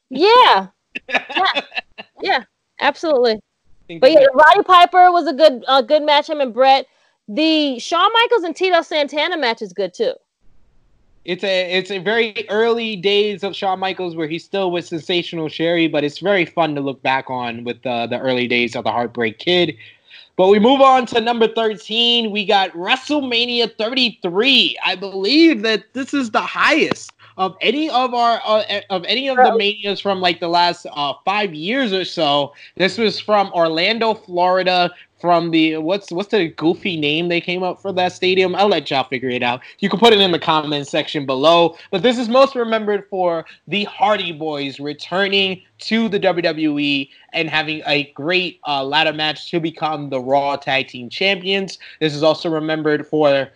Yeah. yeah. Yeah. Absolutely. But yeah, Roddy Piper was a good a good match. Him and Bret. The Shawn Michaels and Tito Santana match is good too. It's a it's a very early days of Shawn Michaels where he's still with Sensational Sherri, but it's very fun to look back on with uh, the early days of the Heartbreak Kid. But we move on to number 13. We got WrestleMania 33. I believe that this is the highest of any of our uh, of any of the manias from like the last uh, five years or so. This was from Orlando, Florida. From the what's what's the goofy name they came up for that stadium? I'll let y'all figure it out. You can put it in the comment section below. But this is most remembered for the Hardy Boys returning to the WWE and having a great uh, ladder match to become the Raw Tag Team Champions. This is also remembered for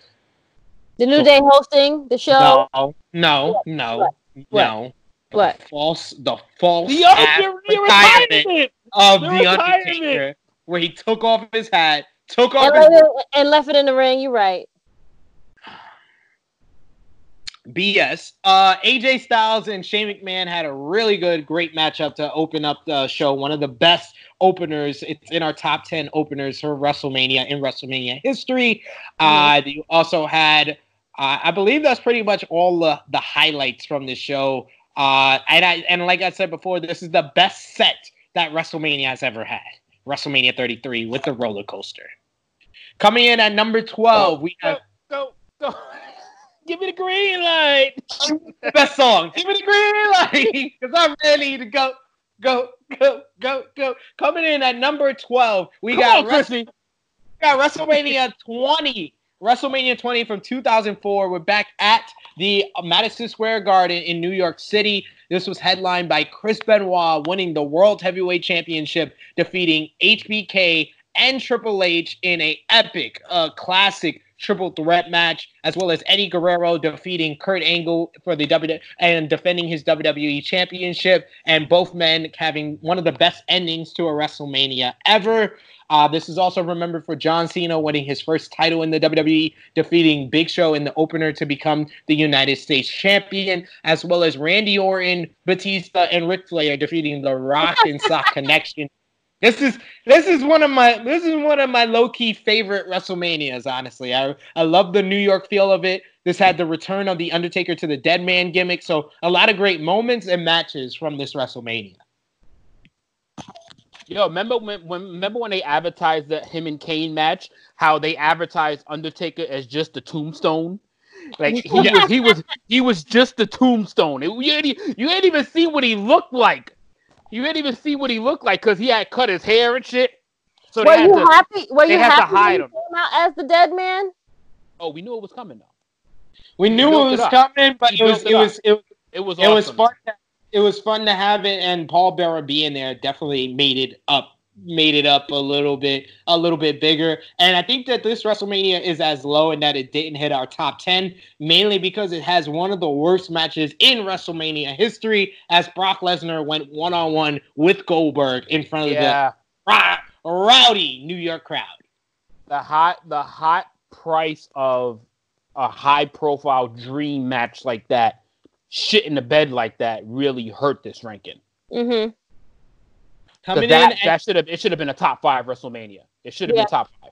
the New Day hosting the show. No, no, no, what? no. What? The false, the false the retirement of the, the Undertaker, where he took off his hat, took off and, his... Left, and left it in the ring. You're right. BS. Uh, AJ Styles and Shane McMahon had a really good, great matchup to open up the show. One of the best openers. It's in our top 10 openers for WrestleMania in WrestleMania history. Uh, you also had uh, I believe that's pretty much all the, the highlights from the show. Uh, and I and like I said before, this is the best set that WrestleMania has ever had. WrestleMania 33 with the roller coaster. Coming in at number 12, go, we have go go. go. Give me the green light. Best song. Give me the green light because I'm ready to go, go, go, go, go. Coming in at number 12, we Come got on, Wrestle- we got WrestleMania 20 WrestleMania 20 from 2004. We're back at the Madison Square Garden in New York City. This was headlined by Chris Benoit winning the World Heavyweight Championship, defeating HBK and Triple H in a epic, uh, classic triple threat match, as well as Eddie Guerrero defeating Kurt Angle for the W and defending his WWE Championship, and both men having one of the best endings to a WrestleMania ever. Uh, this is also remembered for John Cena winning his first title in the WWE, defeating Big Show in the opener to become the United States champion, as well as Randy Orton, Batista, and Ric Flair defeating The Rock and Sock Connection. This is this is one of my this is one of my low key favorite WrestleManias. Honestly, I I love the New York feel of it. This had the return of the Undertaker to the Dead Man gimmick, so a lot of great moments and matches from this WrestleMania. Yo, remember when, when remember when they advertised the him and Kane match? How they advertised Undertaker as just the tombstone? Like he was he was he was just the tombstone. It, you, ain't, you ain't even see what he looked like. You didn't even see what he looked like because he had cut his hair and shit. So were you to, happy? Were you happy to hide him. came out as the dead man? Oh, we knew it was coming though. We knew it was it coming, but it was, it, was, it was it was it was fun it was fun to have it, and Paul Bearer being there definitely made it up, made it up a little bit, a little bit bigger. And I think that this WrestleMania is as low and that it didn't hit our top ten, mainly because it has one of the worst matches in WrestleMania history, as Brock Lesnar went one on one with Goldberg in front of yeah. the rowdy New York crowd. The hot, the hot price of a high profile dream match like that, shit in the bed like that, really hurt this ranking. Mm-hmm. 'Cause Coming that in that should have it should have been a top five WrestleMania. It should have Yeah. been top five.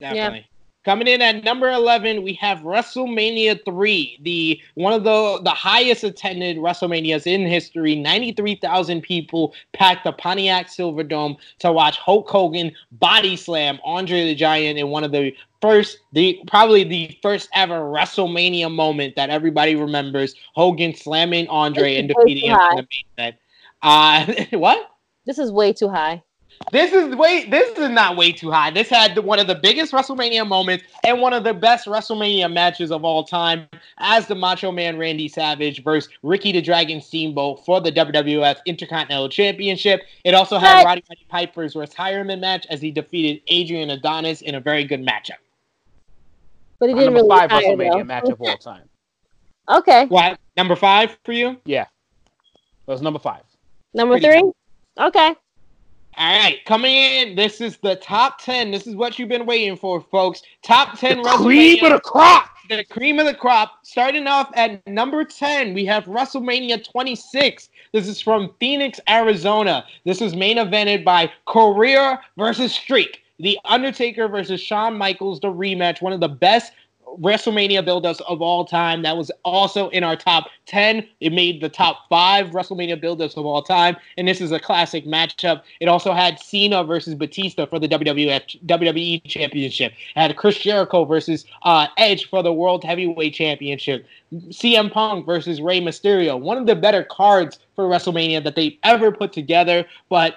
Definitely. Coming in at number 11, we have WrestleMania 3, the one of the the highest attended WrestleManias in history. 93,000 people packed the Pontiac Silverdome to watch Hulk Hogan body slam Andre the Giant in one of the first the probably the first ever WrestleMania moment that everybody remembers. Hogan slamming Andre and This is way defeating him high. in the main event. Uh what? This is way too high. This is way. This is not way too high. This had one of the biggest WrestleMania moments and one of the best WrestleMania matches of all time, as the Macho Man Randy Savage versus Ricky the Dragon Steamboat for the WWF Intercontinental Championship. It also had Right. Roddy Roddy Piper's retirement match as he defeated Adrian Adonis in a very good matchup. But he didn't number really five retire, WrestleMania though. match of all time. Okay. What number five for you? Yeah, that was number five. Number Pretty three? Okay. All right, coming in. This is the top ten. This is what you've been waiting for, folks. Top ten The cream of the crop. the cream of the crop. Starting off at number 10, we have WrestleMania 26. This is from Phoenix, Arizona. This was main evented by Career versus Streak. The Undertaker versus Shawn Michaels, the rematch. One of the best WrestleMania build-ups of all time. That was also in our top 10. It made the top five WrestleMania build-ups of all time. And this is a classic matchup. It also had Cena versus Batista for the WWF WWE Championship. It had Chris Jericho versus uh, Edge for the World Heavyweight Championship. CM Punk versus Rey Mysterio. One of the better cards for WrestleMania that they've ever put together. But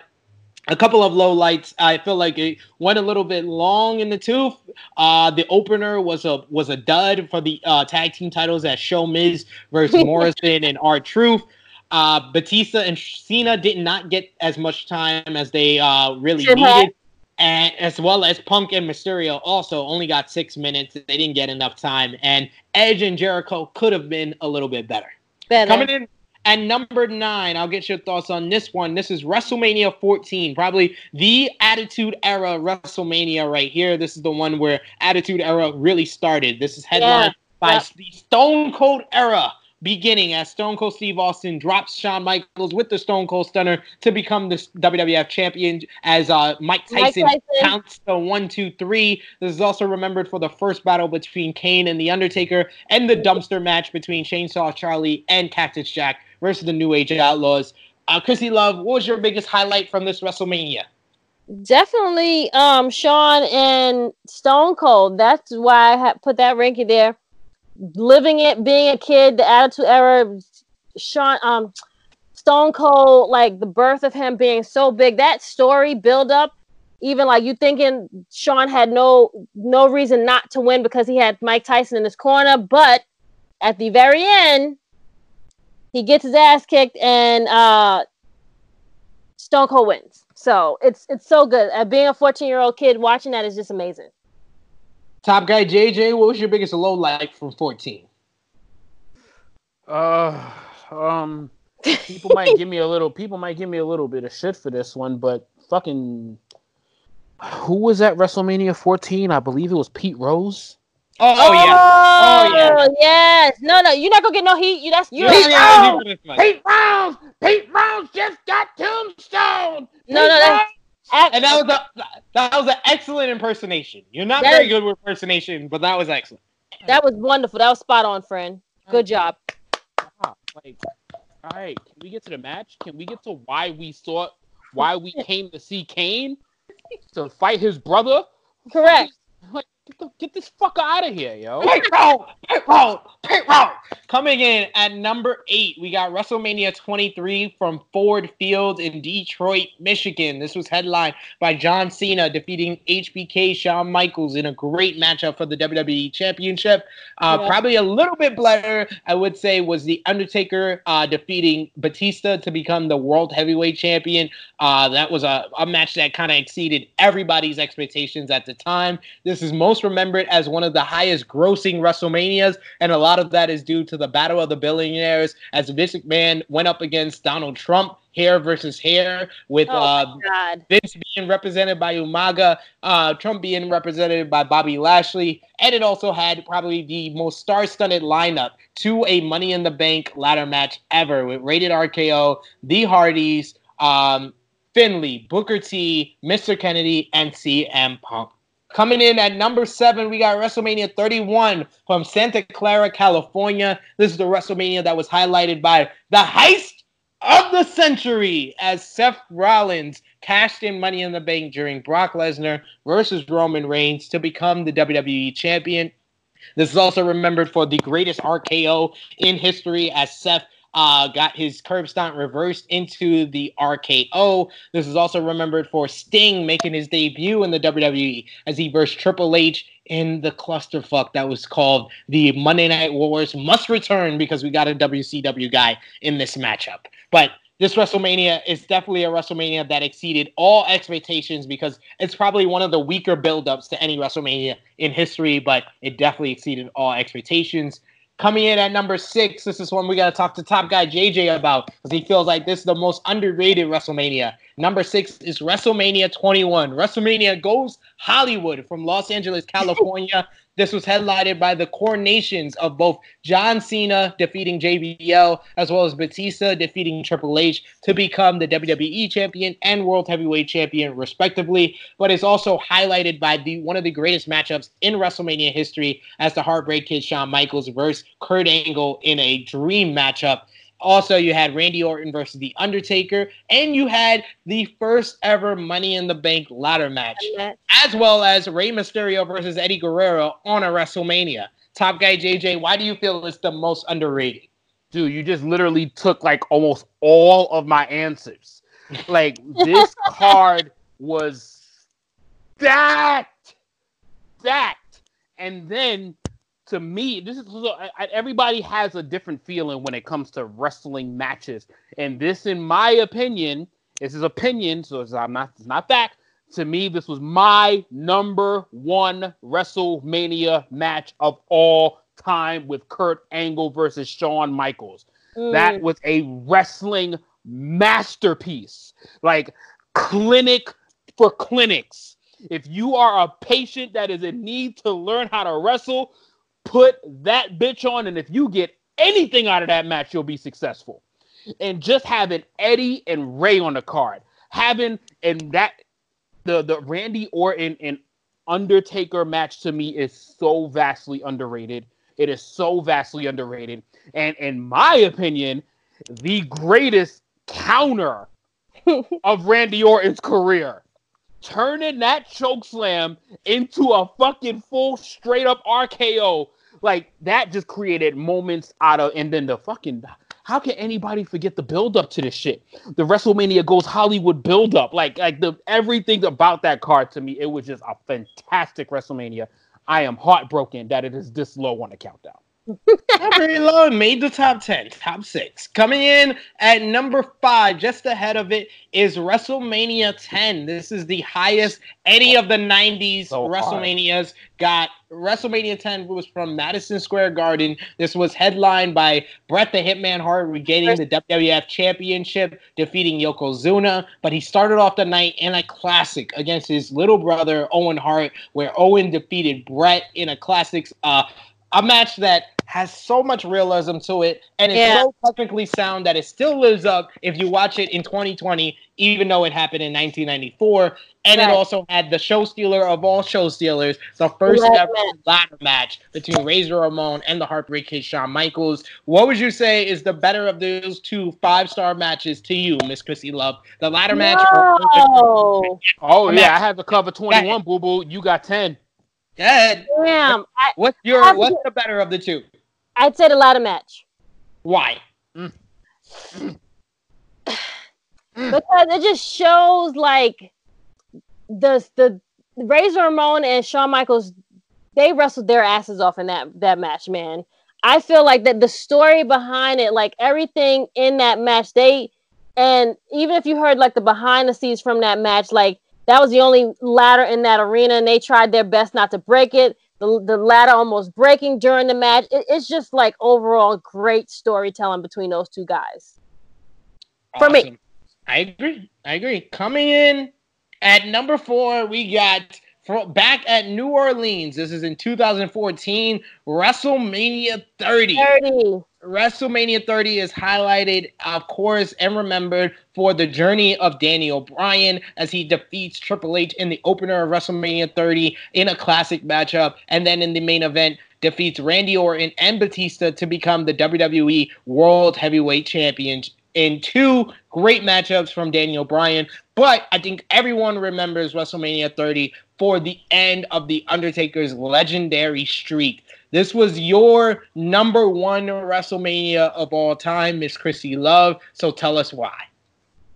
a couple of low lights. I feel like it went a little bit long in the tooth. Uh, the opener was a was a dud for the uh, tag team titles at Show Miz versus Morrison and R Truth. Uh, Batista and Cena did not get as much time as they uh, really have. needed, and as well as Punk and Mysterio also only got six minutes. They didn't get enough time, and Edge and Jericho could have been a little bit better. Better. Coming in at number nine, I'll get your thoughts on this one. This is WrestleMania 14, probably the Attitude Era WrestleMania right here. This is the one where Attitude Era really started. This is headlined by Yep. the Stone Cold Era beginning as Stone Cold Steve Austin drops Shawn Michaels with the Stone Cold Stunner to become the WWF champion as uh, Mike Mike Tyson Tyson. counts the one, two, three. This is also remembered for the first battle between Kane and The Undertaker and the dumpster match between Chainsaw Charlie and Cactus Jack versus the New Age Outlaws. Uh, Krssi Luv, what was your biggest highlight from this WrestleMania? Definitely um Shawn and Stone Cold. That's why I put that ranking there. Living it, being a kid, the attitude era, Shawn um Stone Cold, like the birth of him being so big, that story build up, even like you thinking Shawn had no no reason not to win because he had Mike Tyson in his corner, but at the very end, he gets his ass kicked and uh Stone Cold wins. So it's it's so good. Uh, being a 14 year old kid watching that is just amazing. Top guy JJ, what was your biggest low light from 14? Uh, um, people might give me a little. People might give me a little bit of shit for this one, but fucking, who was at WrestleMania 14? I believe it was Pete Rose. Oh, oh, yeah. Oh, oh, yeah. yes. No, no, you're not gonna get no heat. You that's you. Pete, don't- yeah. Pete Rose. Pete Rose just got tombstone. No, no, that's- And that was a that was an excellent impersonation. You're not very is- good with impersonation, but that was excellent. that was wonderful. That was spot on, friend. Good job. Uh-huh. Like, all right, can we get to the match? Can we get to why we saw, why we came to see Kane to fight his brother? Correct. Like, get, the, get this fucker out of here, yo. Pit roll, pit roll, pit roll. Coming in at number eight, we got WrestleMania 23 from Ford Field in Detroit, Michigan. This was headlined by John Cena defeating HBK Shawn Michaels in a great matchup for the WWE Championship. Uh, Yeah. Probably a little bit better, I would say, was The Undertaker uh, defeating Batista to become the World Heavyweight Champion. Uh, that was a, a match that kind of exceeded everybody's expectations at the time. This is most remembered as one of the highest grossing WrestleManias, and a lot of that is due to the Battle of the Billionaires as Vince McMahon went up against Donald Trump. hair versus hair, with Oh uh. Vince being represented by Umaga, uh, Trump being represented by Bobby Lashley, and it also had probably the most star-studded lineup to a Money in the Bank ladder match ever with Rated RKO, The Hardys, um, Finlay, Booker T, Mr. Kennedy, and CM Punk. Coming in at number seven, we got WrestleMania 31 from Santa Clara, California. This is the WrestleMania that was highlighted by the heist of the century as Seth Rollins cashed in Money in the Bank during Brock Lesnar versus Roman Reigns to become the WWE champion. This is also remembered for the greatest RKO in history as Seth uh, got his curb stomp reversed into the RKO. This is also remembered for Sting making his debut in the WWE as he versed Triple H in the clusterfuck that was called the Monday Night Wars must return because we got a WCW guy in this matchup. But this WrestleMania is definitely a WrestleMania that exceeded all expectations because it's probably one of the weaker build-ups to any WrestleMania in history, but it definitely exceeded all expectations. Coming in at number six, this is one we got to talk to top guy JJ about because he feels like this is the most underrated WrestleMania. Number six is WrestleMania 21. WrestleMania goes Hollywood from Los Angeles, California. This was headlined by the coronations of both John Cena defeating JBL as well as Batista defeating Triple H to become the WWE champion and World Heavyweight champion, respectively. But it's also highlighted by the one of the greatest matchups in WrestleMania history as the Heartbreak Kid Shawn Michaels versus Kurt Angle in a dream matchup. Also, you had Randy Orton versus The Undertaker, and you had the first ever Money in the Bank ladder match, as well as Rey Mysterio versus Eddie Guerrero on a WrestleMania. Top guy JJ, why do you feel it's the most underrated? Dude, you just literally took like almost all of my answers. Like this card was that, that. and then to me, this is so, I, everybody has a different feeling when it comes to wrestling matches, and this, in my opinion, this is opinion, so it's, I'm not, it's not fact. To me, this was my number one WrestleMania match of all time with Kurt Angle versus Shawn Michaels. Mm. That was a wrestling masterpiece, like clinic for clinics. If you are a patient that is in need to learn how to wrestle, put that bitch on, and if you get anything out of that match, you'll be successful. And just having Eddie and Rey on the card, having and that the the Randy Orton and Undertaker match to me is so vastly underrated. It is so vastly underrated, and in my opinion, the greatest counter of Randy Orton's career turning that choke slam into a fucking full straight up RKO. Like that just created moments out of and then the fucking how can anybody forget the build up to this shit? The WrestleMania goes Hollywood build up. Like like the everything about that card to me, it was just a fantastic WrestleMania. I am heartbroken that it is this low on the countdown. Not very low. Made the top 10, top six. Coming in at number five, just ahead of it, is WrestleMania 10. This is the highest any of the 90s so WrestleManias hard. got. WrestleMania 10 was from Madison Square Garden. This was headlined by Bret the Hitman Hart regaining the WWF Championship, defeating Yokozuna. But he started off the night in a classic against his little brother, Owen Hart, where Owen defeated Bret in a classic. Uh, a match that has so much realism to it and it's yeah. so technically sound that it still lives up if you watch it in 2020 even though it happened in 1994 and right. it also had the show stealer of all show stealers the first right. ever ladder match between razor ramon and the heartbreak kid shawn michaels what would you say is the better of those two five star matches to you miss krssi luv the ladder no. match or- oh yeah i have to cover 21 boo boo you got 10 Good. Damn. What's your what's the better of the two? I'd say the ladder match. Why? Mm. because it just shows like the the Razor Ramon and Shawn Michaels they wrestled their asses off in that that match, man. I feel like that the story behind it, like everything in that match, they and even if you heard like the behind the scenes from that match, like that was the only ladder in that arena, and they tried their best not to break it. The, the ladder almost breaking during the match. It, it's just like overall great storytelling between those two guys. Awesome. For me. I agree. I agree. Coming in at number four, we got back at New Orleans. This is in 2014, WrestleMania 30. 30. WrestleMania 30 is highlighted, of course, and remembered for the journey of Daniel Bryan as he defeats Triple H in the opener of WrestleMania 30 in a classic matchup, and then in the main event defeats Randy Orton and Batista to become the WWE World Heavyweight Champions in two great matchups from Daniel Bryan. But I think everyone remembers WrestleMania 30 for the end of The Undertaker's legendary streak. This was your number one WrestleMania of all time, Miss Krssi Luv. So tell us why.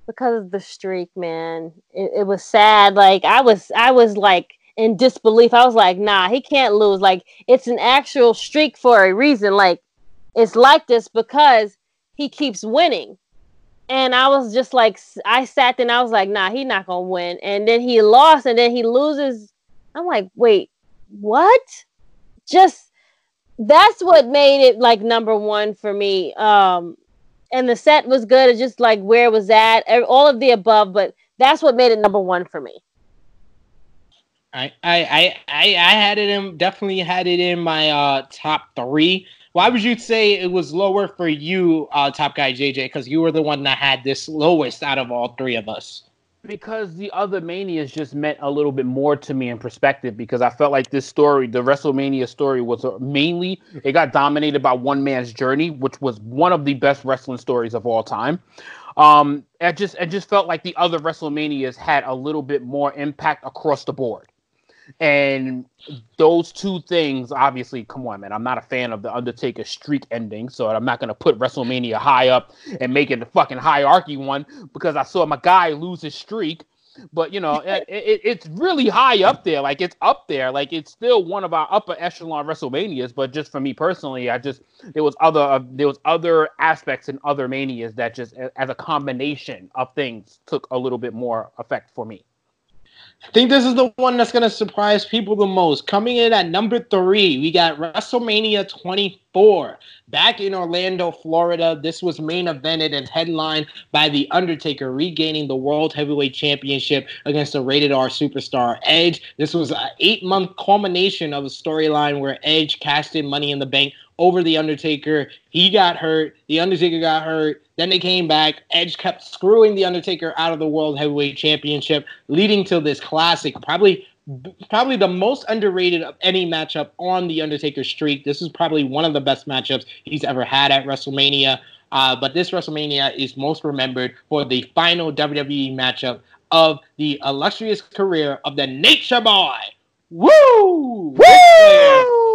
Because of the streak, man. It, it was sad. Like I was, I was like in disbelief. I was like, nah, he can't lose. Like it's an actual streak for a reason. Like it's like this because he keeps winning. And I was just like, I sat there and I was like, nah, he's not gonna win. And then he lost, and then he loses. I'm like, wait, what? Just that's what made it like number one for me. Um, and the set was good. It's just like where it was at, all of the above. But that's what made it number one for me. I I I I had it in definitely had it in my uh top three. Why would you say it was lower for you, uh, Top Guy JJ? Because you were the one that had this lowest out of all three of us. Because the other manias just meant a little bit more to me in perspective. Because I felt like this story, the WrestleMania story, was mainly it got dominated by one man's journey, which was one of the best wrestling stories of all time. Um, it just it just felt like the other WrestleManias had a little bit more impact across the board. And those two things, obviously, come on, man. I'm not a fan of the Undertaker streak ending, so I'm not gonna put WrestleMania high up and make it the fucking hierarchy one because I saw my guy lose his streak. But you know, it, it, it's really high up there. Like it's up there. Like it's still one of our upper echelon WrestleManias. But just for me personally, I just there was other uh, there was other aspects in other manias that just as a combination of things took a little bit more effect for me. I think this is the one that's going to surprise people the most. Coming in at number three, we got WrestleMania 24 back in Orlando, Florida. This was main evented and headlined by The Undertaker regaining the World Heavyweight Championship against the rated R superstar Edge. This was an eight month culmination of a storyline where Edge cashed in Money in the Bank over The Undertaker. He got hurt. The Undertaker got hurt. Then they came back. Edge kept screwing The Undertaker out of the World Heavyweight Championship, leading to this classic, probably probably the most underrated of any matchup on the Undertaker streak. This is probably one of the best matchups he's ever had at WrestleMania. Uh, but this WrestleMania is most remembered for the final WWE matchup of the illustrious career of the Nature Boy. Woo! Woo!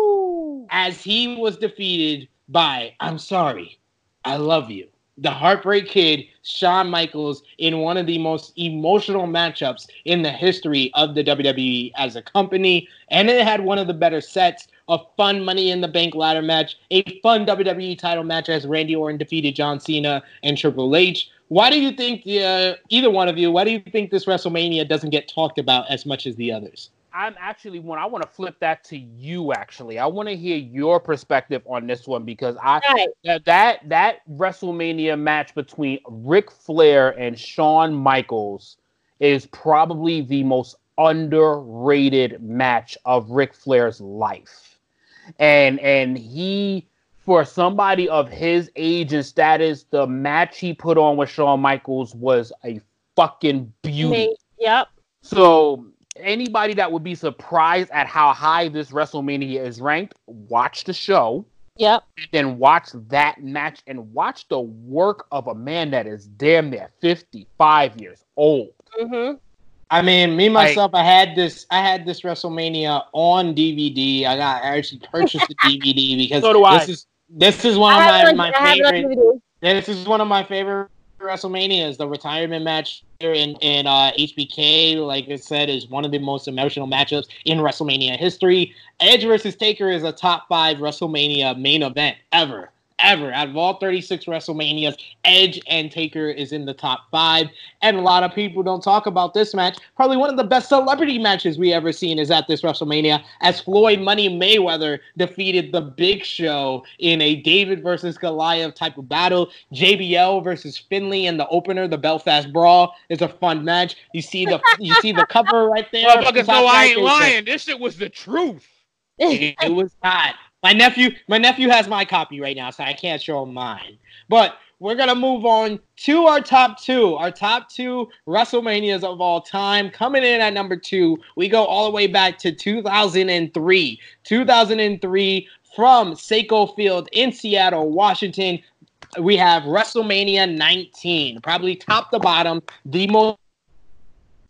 As he was defeated by, I'm sorry, I love you. The Heartbreak Kid, Shawn Michaels, in one of the most emotional matchups in the history of the WWE as a company. And it had one of the better sets, a fun Money in the Bank ladder match, a fun WWE title match as Randy Orton defeated John Cena and Triple H. Why do you think, uh, either one of you, why do you think this WrestleMania doesn't get talked about as much as the others? I'm actually one. I want to flip that to you. Actually, I want to hear your perspective on this one because I right. that that WrestleMania match between Ric Flair and Shawn Michaels is probably the most underrated match of Ric Flair's life, and and he for somebody of his age and status, the match he put on with Shawn Michaels was a fucking beauty. Yep. So anybody that would be surprised at how high this WrestleMania is ranked, watch the show. Yep. then watch that match and watch the work of a man that is damn near 55 years old. Mm-hmm. I mean, me myself, I, I had this. I had this WrestleMania on DVD. I got I actually purchased the DVD because so this is this is one of my, my favorite. This is one of my favorite WrestleMania is the retirement match in in uh, HBK. Like I said, is one of the most emotional matchups in WrestleMania history. Edge versus Taker is a top five WrestleMania main event ever. Ever. Out of all 36 WrestleManias, Edge and Taker is in the top five. And a lot of people don't talk about this match. Probably one of the best celebrity matches we ever seen is at this WrestleMania, as Floyd Money Mayweather defeated the Big Show in a David versus Goliath type of battle. JBL versus Finlay in the opener, the Belfast Brawl is a fun match. You see the you see the cover right there. Motherfuckers know I ain't lying. This shit was the truth. it, was hot. My nephew, my nephew has my copy right now, so I can't show him mine. But we're gonna move on to our top two, our top two WrestleManias of all time. Coming in at number two, we go all the way back to 2003. 2003 from Safeco Field in Seattle, Washington. We have WrestleMania 19, probably top to bottom, the most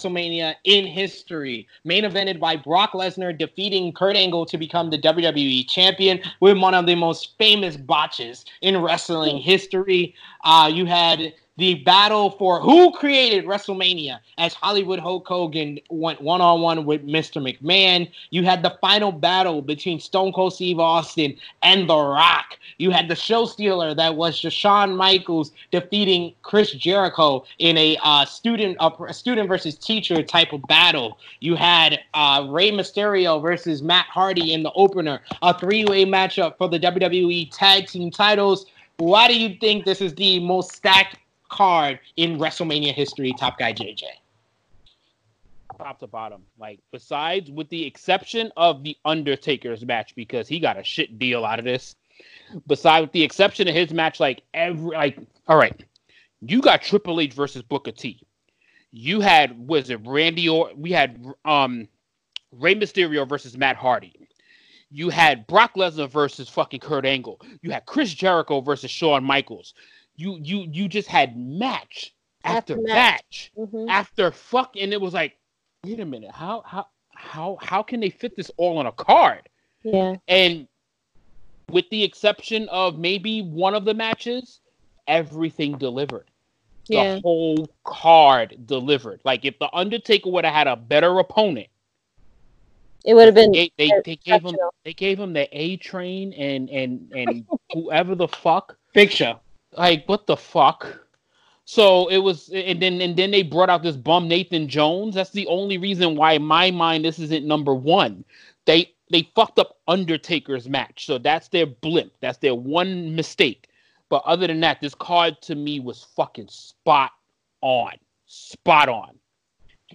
WrestleMania in history. Main evented by Brock Lesnar defeating Kurt Angle to become the WWE champion with one of the most famous botches in wrestling history. Uh, you had the battle for who created WrestleMania as Hollywood Hulk Hogan went one on one with Mr. McMahon. You had the final battle between Stone Cold Steve Austin and The Rock. You had the show stealer that was Shawn Michaels defeating Chris Jericho in a uh, student a student versus teacher type of battle. You had uh, Rey Mysterio versus Matt Hardy in the opener, a three way matchup for the WWE Tag Team titles. Why do you think this is the most stacked card in WrestleMania history, Top Guy JJ? Top to bottom. Like, besides, with the exception of the Undertaker's match, because he got a shit deal out of this. Besides, with the exception of his match, like, every, like, all right, you got Triple H versus Booker T. You had, was it Randy or we had, um, Rey Mysterio versus Matt Hardy. You had Brock Lesnar versus fucking Kurt Angle. You had Chris Jericho versus Shawn Michaels you you you just had match after, after match, match mm-hmm. after fuck, and it was like, wait a minute, how how how how can they fit this all on a card? Yeah, and with the exception of maybe one of the matches, everything delivered. The yeah. whole card delivered. Like if the Undertaker would have had a better opponent, it would have been. They, they, they gave him they gave him the A train and and and whoever the fuck Big Show. Like what the fuck? So it was, and then and then they brought out this bum Nathan Jones. That's the only reason why, in my mind, this isn't number one. They they fucked up Undertaker's match, so that's their blimp. That's their one mistake. But other than that, this card to me was fucking spot on, spot on.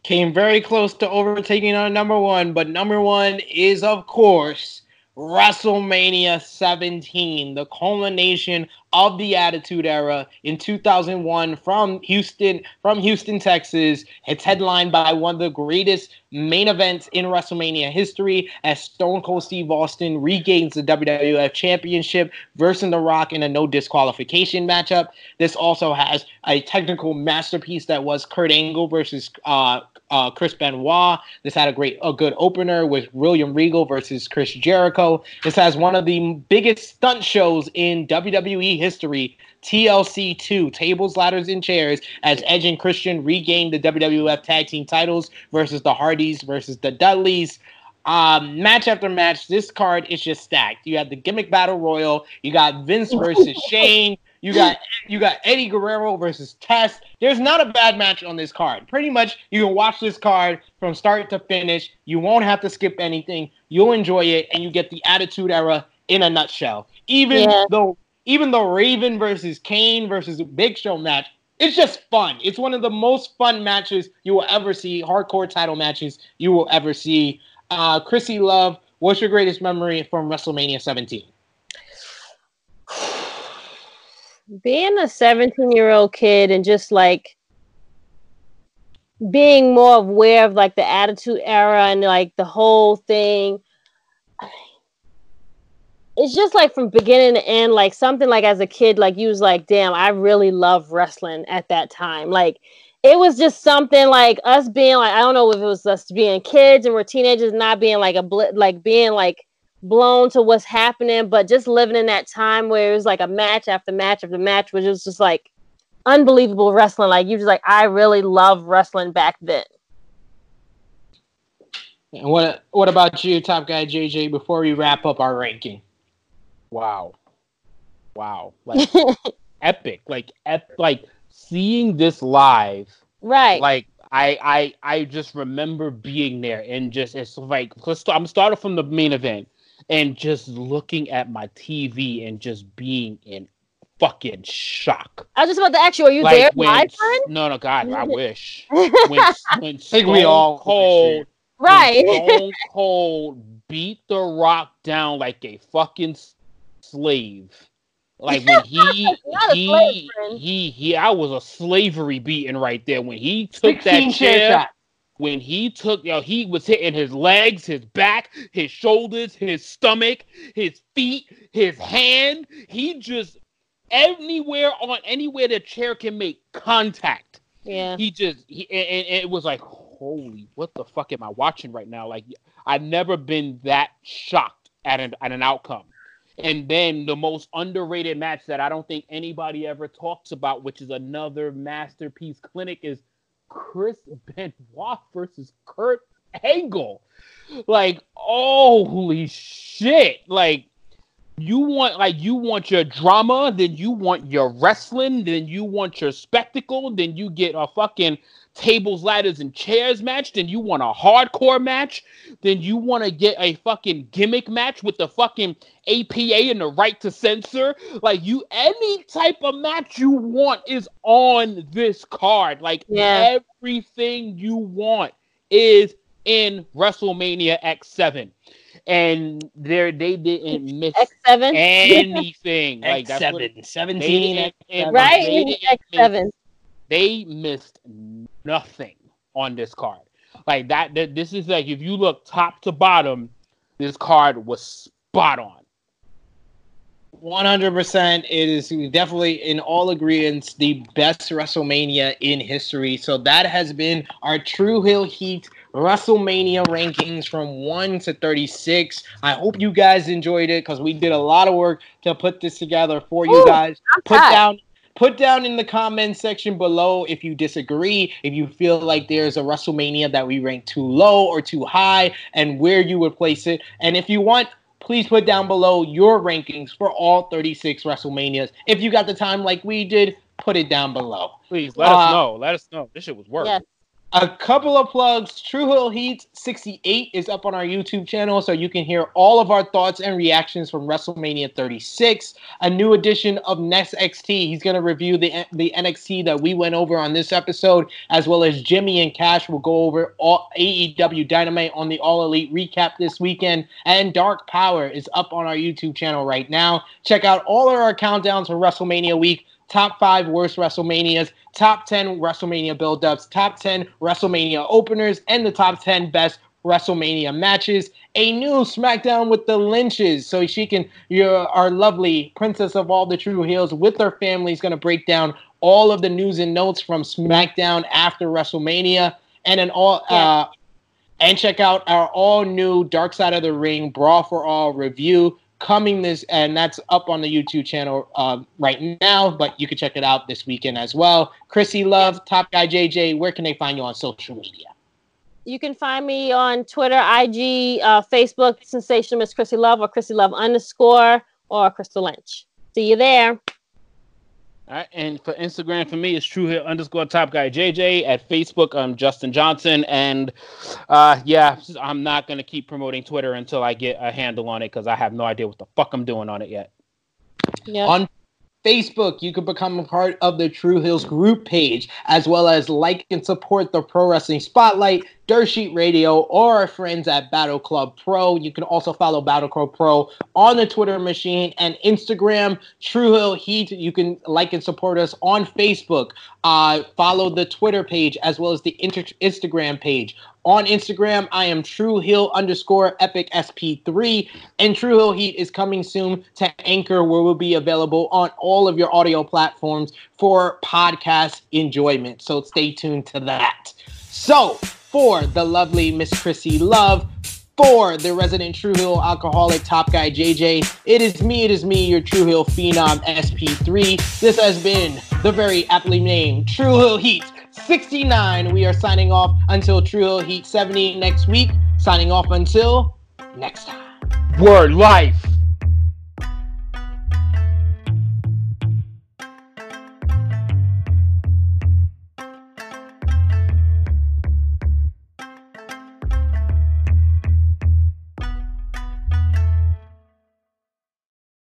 Came very close to overtaking our number one, but number one is of course WrestleMania 17, the culmination of the Attitude Era in 2001 from Houston, from Houston, Texas. It's headlined by one of the greatest main events in WrestleMania history as Stone Cold Steve Austin regains the WWF Championship versus The Rock in a no disqualification matchup. This also has a technical masterpiece that was Kurt Angle versus uh, uh, Chris Benoit. This had a great, a good opener with William Regal versus Chris Jericho. This has one of the biggest stunt shows in WWE history. TLC 2, Tables, Ladders, and Chairs, as Edge and Christian regained the WWF Tag Team titles versus the Hardys versus the Dudleys. Um, match after match, this card is just stacked. You have the gimmick battle royal. You got Vince versus Shane. You got you got Eddie Guerrero versus Test. There's not a bad match on this card. Pretty much, you can watch this card from start to finish. You won't have to skip anything. You'll enjoy it, and you get the Attitude Era in a nutshell. Even yeah. though even the Raven versus Kane versus Big Show match, it's just fun. It's one of the most fun matches you will ever see. Hardcore title matches you will ever see. Uh, Krssi Luv, what's your greatest memory from WrestleMania 17? being a 17 year old kid and just like being more aware of like the attitude era and like the whole thing it's just like from beginning to end like something like as a kid like you was like damn i really love wrestling at that time like it was just something like us being like i don't know if it was us being kids and we're teenagers not being like a bl- like being like blown to what's happening, but just living in that time where it was like a match after match after match, which was just like unbelievable wrestling. Like you just like I really love wrestling back then. And what what about you, top guy JJ? Before we wrap up our ranking, wow, wow, like epic, like ep- like seeing this live, right. like I I I just remember being there and just it's like let's start, I'm starting from the main event and just looking at my TV and just being in fucking shock. I was just about to ask you, are you Like there when live, friend? no no God I wish when when think we all Cold Right. when Stone Cold beat The Rock down like a fucking s- slave. Like when he he, he he I was a slavery beating right there when he took that chair shot. When he took, you know, he was hitting his legs, his back, his shoulders, his stomach, his feet, his hand. He just anywhere on anywhere the chair can make contact yeah. he just he and, and it was like holy what the fuck am i watching right now like i've never been that shocked at an, at an outcome and then the most underrated match that i don't think anybody ever talks about which is another masterpiece clinic is chris benoit versus kurt angle. Like holy shit. Like you want like you want your drama, then you want your wrestling, then you want your spectacle, then you get a fucking tables, ladders, and chairs match, then you want a hardcore match, then you want to get a fucking gimmick match with the fucking APA and the right to censor. Like you any type of match you want is on this card. Like Yeah. everything you want is in WrestleMania X7. And there they didn't miss X seven. anything. like that's what X7, they X7. right. They X seven. miss- they missed nothing on this card. Like that, that this is like if you look top to bottom, this card was spot on. 100%. It is definitely in all agreements the best WrestleMania in history. So that has been our True Heel Heat WrestleMania rankings from 1 to 36. I hope you guys enjoyed it because we did a lot of work to put this together for you guys. Put tired. down put down in the comment section below if you disagree, if you feel like there's a WrestleMania that we rank too low or too high, and where you would place it. And if you want, please put down below your rankings for all 36 WrestleManias. If you got the time like we did, put it down below. Please let Uh, us know. Let us know. This shit was work. Yes. A couple of plugs. True Heel Heat 68 is up on our YouTube channel, so you can hear all of our thoughts and reactions from WrestleMania 36. A new edition of Next XT. He's going to review the the NXT that we went over on this episode, as well as Jimmy and Cash will go over all AEW Dynamite on the All Elite recap this weekend. And Dark Power is up on our YouTube channel right now. Check out all of our countdowns for WrestleMania week top five worst WrestleManias, top 10 WrestleMania build-ups, top 10 WrestleMania openers, and the top 10 best WrestleMania matches. A new SmackDown with the Lynches, so she can, your our lovely princess of all the true heels with her family is going to break down all of the news and notes from SmackDown after WrestleMania, and an all. Uh, and check out our all new Dark Side of the Ring Brawl for All review coming this, and that's up on the YouTube channel uh, right now. But you can check it out this weekend as well. Krssi Luv, Top Guy JJ, where can they find you on social media? You can find me on Twitter, IG, uh, Facebook, Sensational Miss Krssi Luv or Krssi Luv underscore or Crystal Lynch. See you there. All right, and for Instagram, for me, it's True Heel underscore Top Guy JJ. At Facebook, I'm Justin Johnson, and uh, yeah, I'm not gonna keep promoting Twitter until I get a handle on it because I have no idea what the fuck I'm doing on it yet. Yeah. On Facebook, you can become a part of the True Heels group page, as well as like and support the Pro Wrestling Spotlight, Dirt Sheet Radio, or our friends at Battle Club Pro. You can also follow Battle Club Pro on the Twitter machine and Instagram. True Heel Heat. You can like and support us on Facebook. Uh, follow the Twitter page as well as the inter- Instagram page. On Instagram, I am True Heel underscore Epic SP3, and True Heel Heat is coming soon to Anchor, where we'll be available on all of your audio platforms for podcast enjoyment. So stay tuned to that. So, for the lovely Miss Chrissy Love, for the resident True Heel alcoholic top guy JJ, it is me, it is me, your True Heel phenom SP3. This has been the very aptly named True Heel Heat 69. We are signing off until True Heat 70 next week. Signing off until next time. Word life.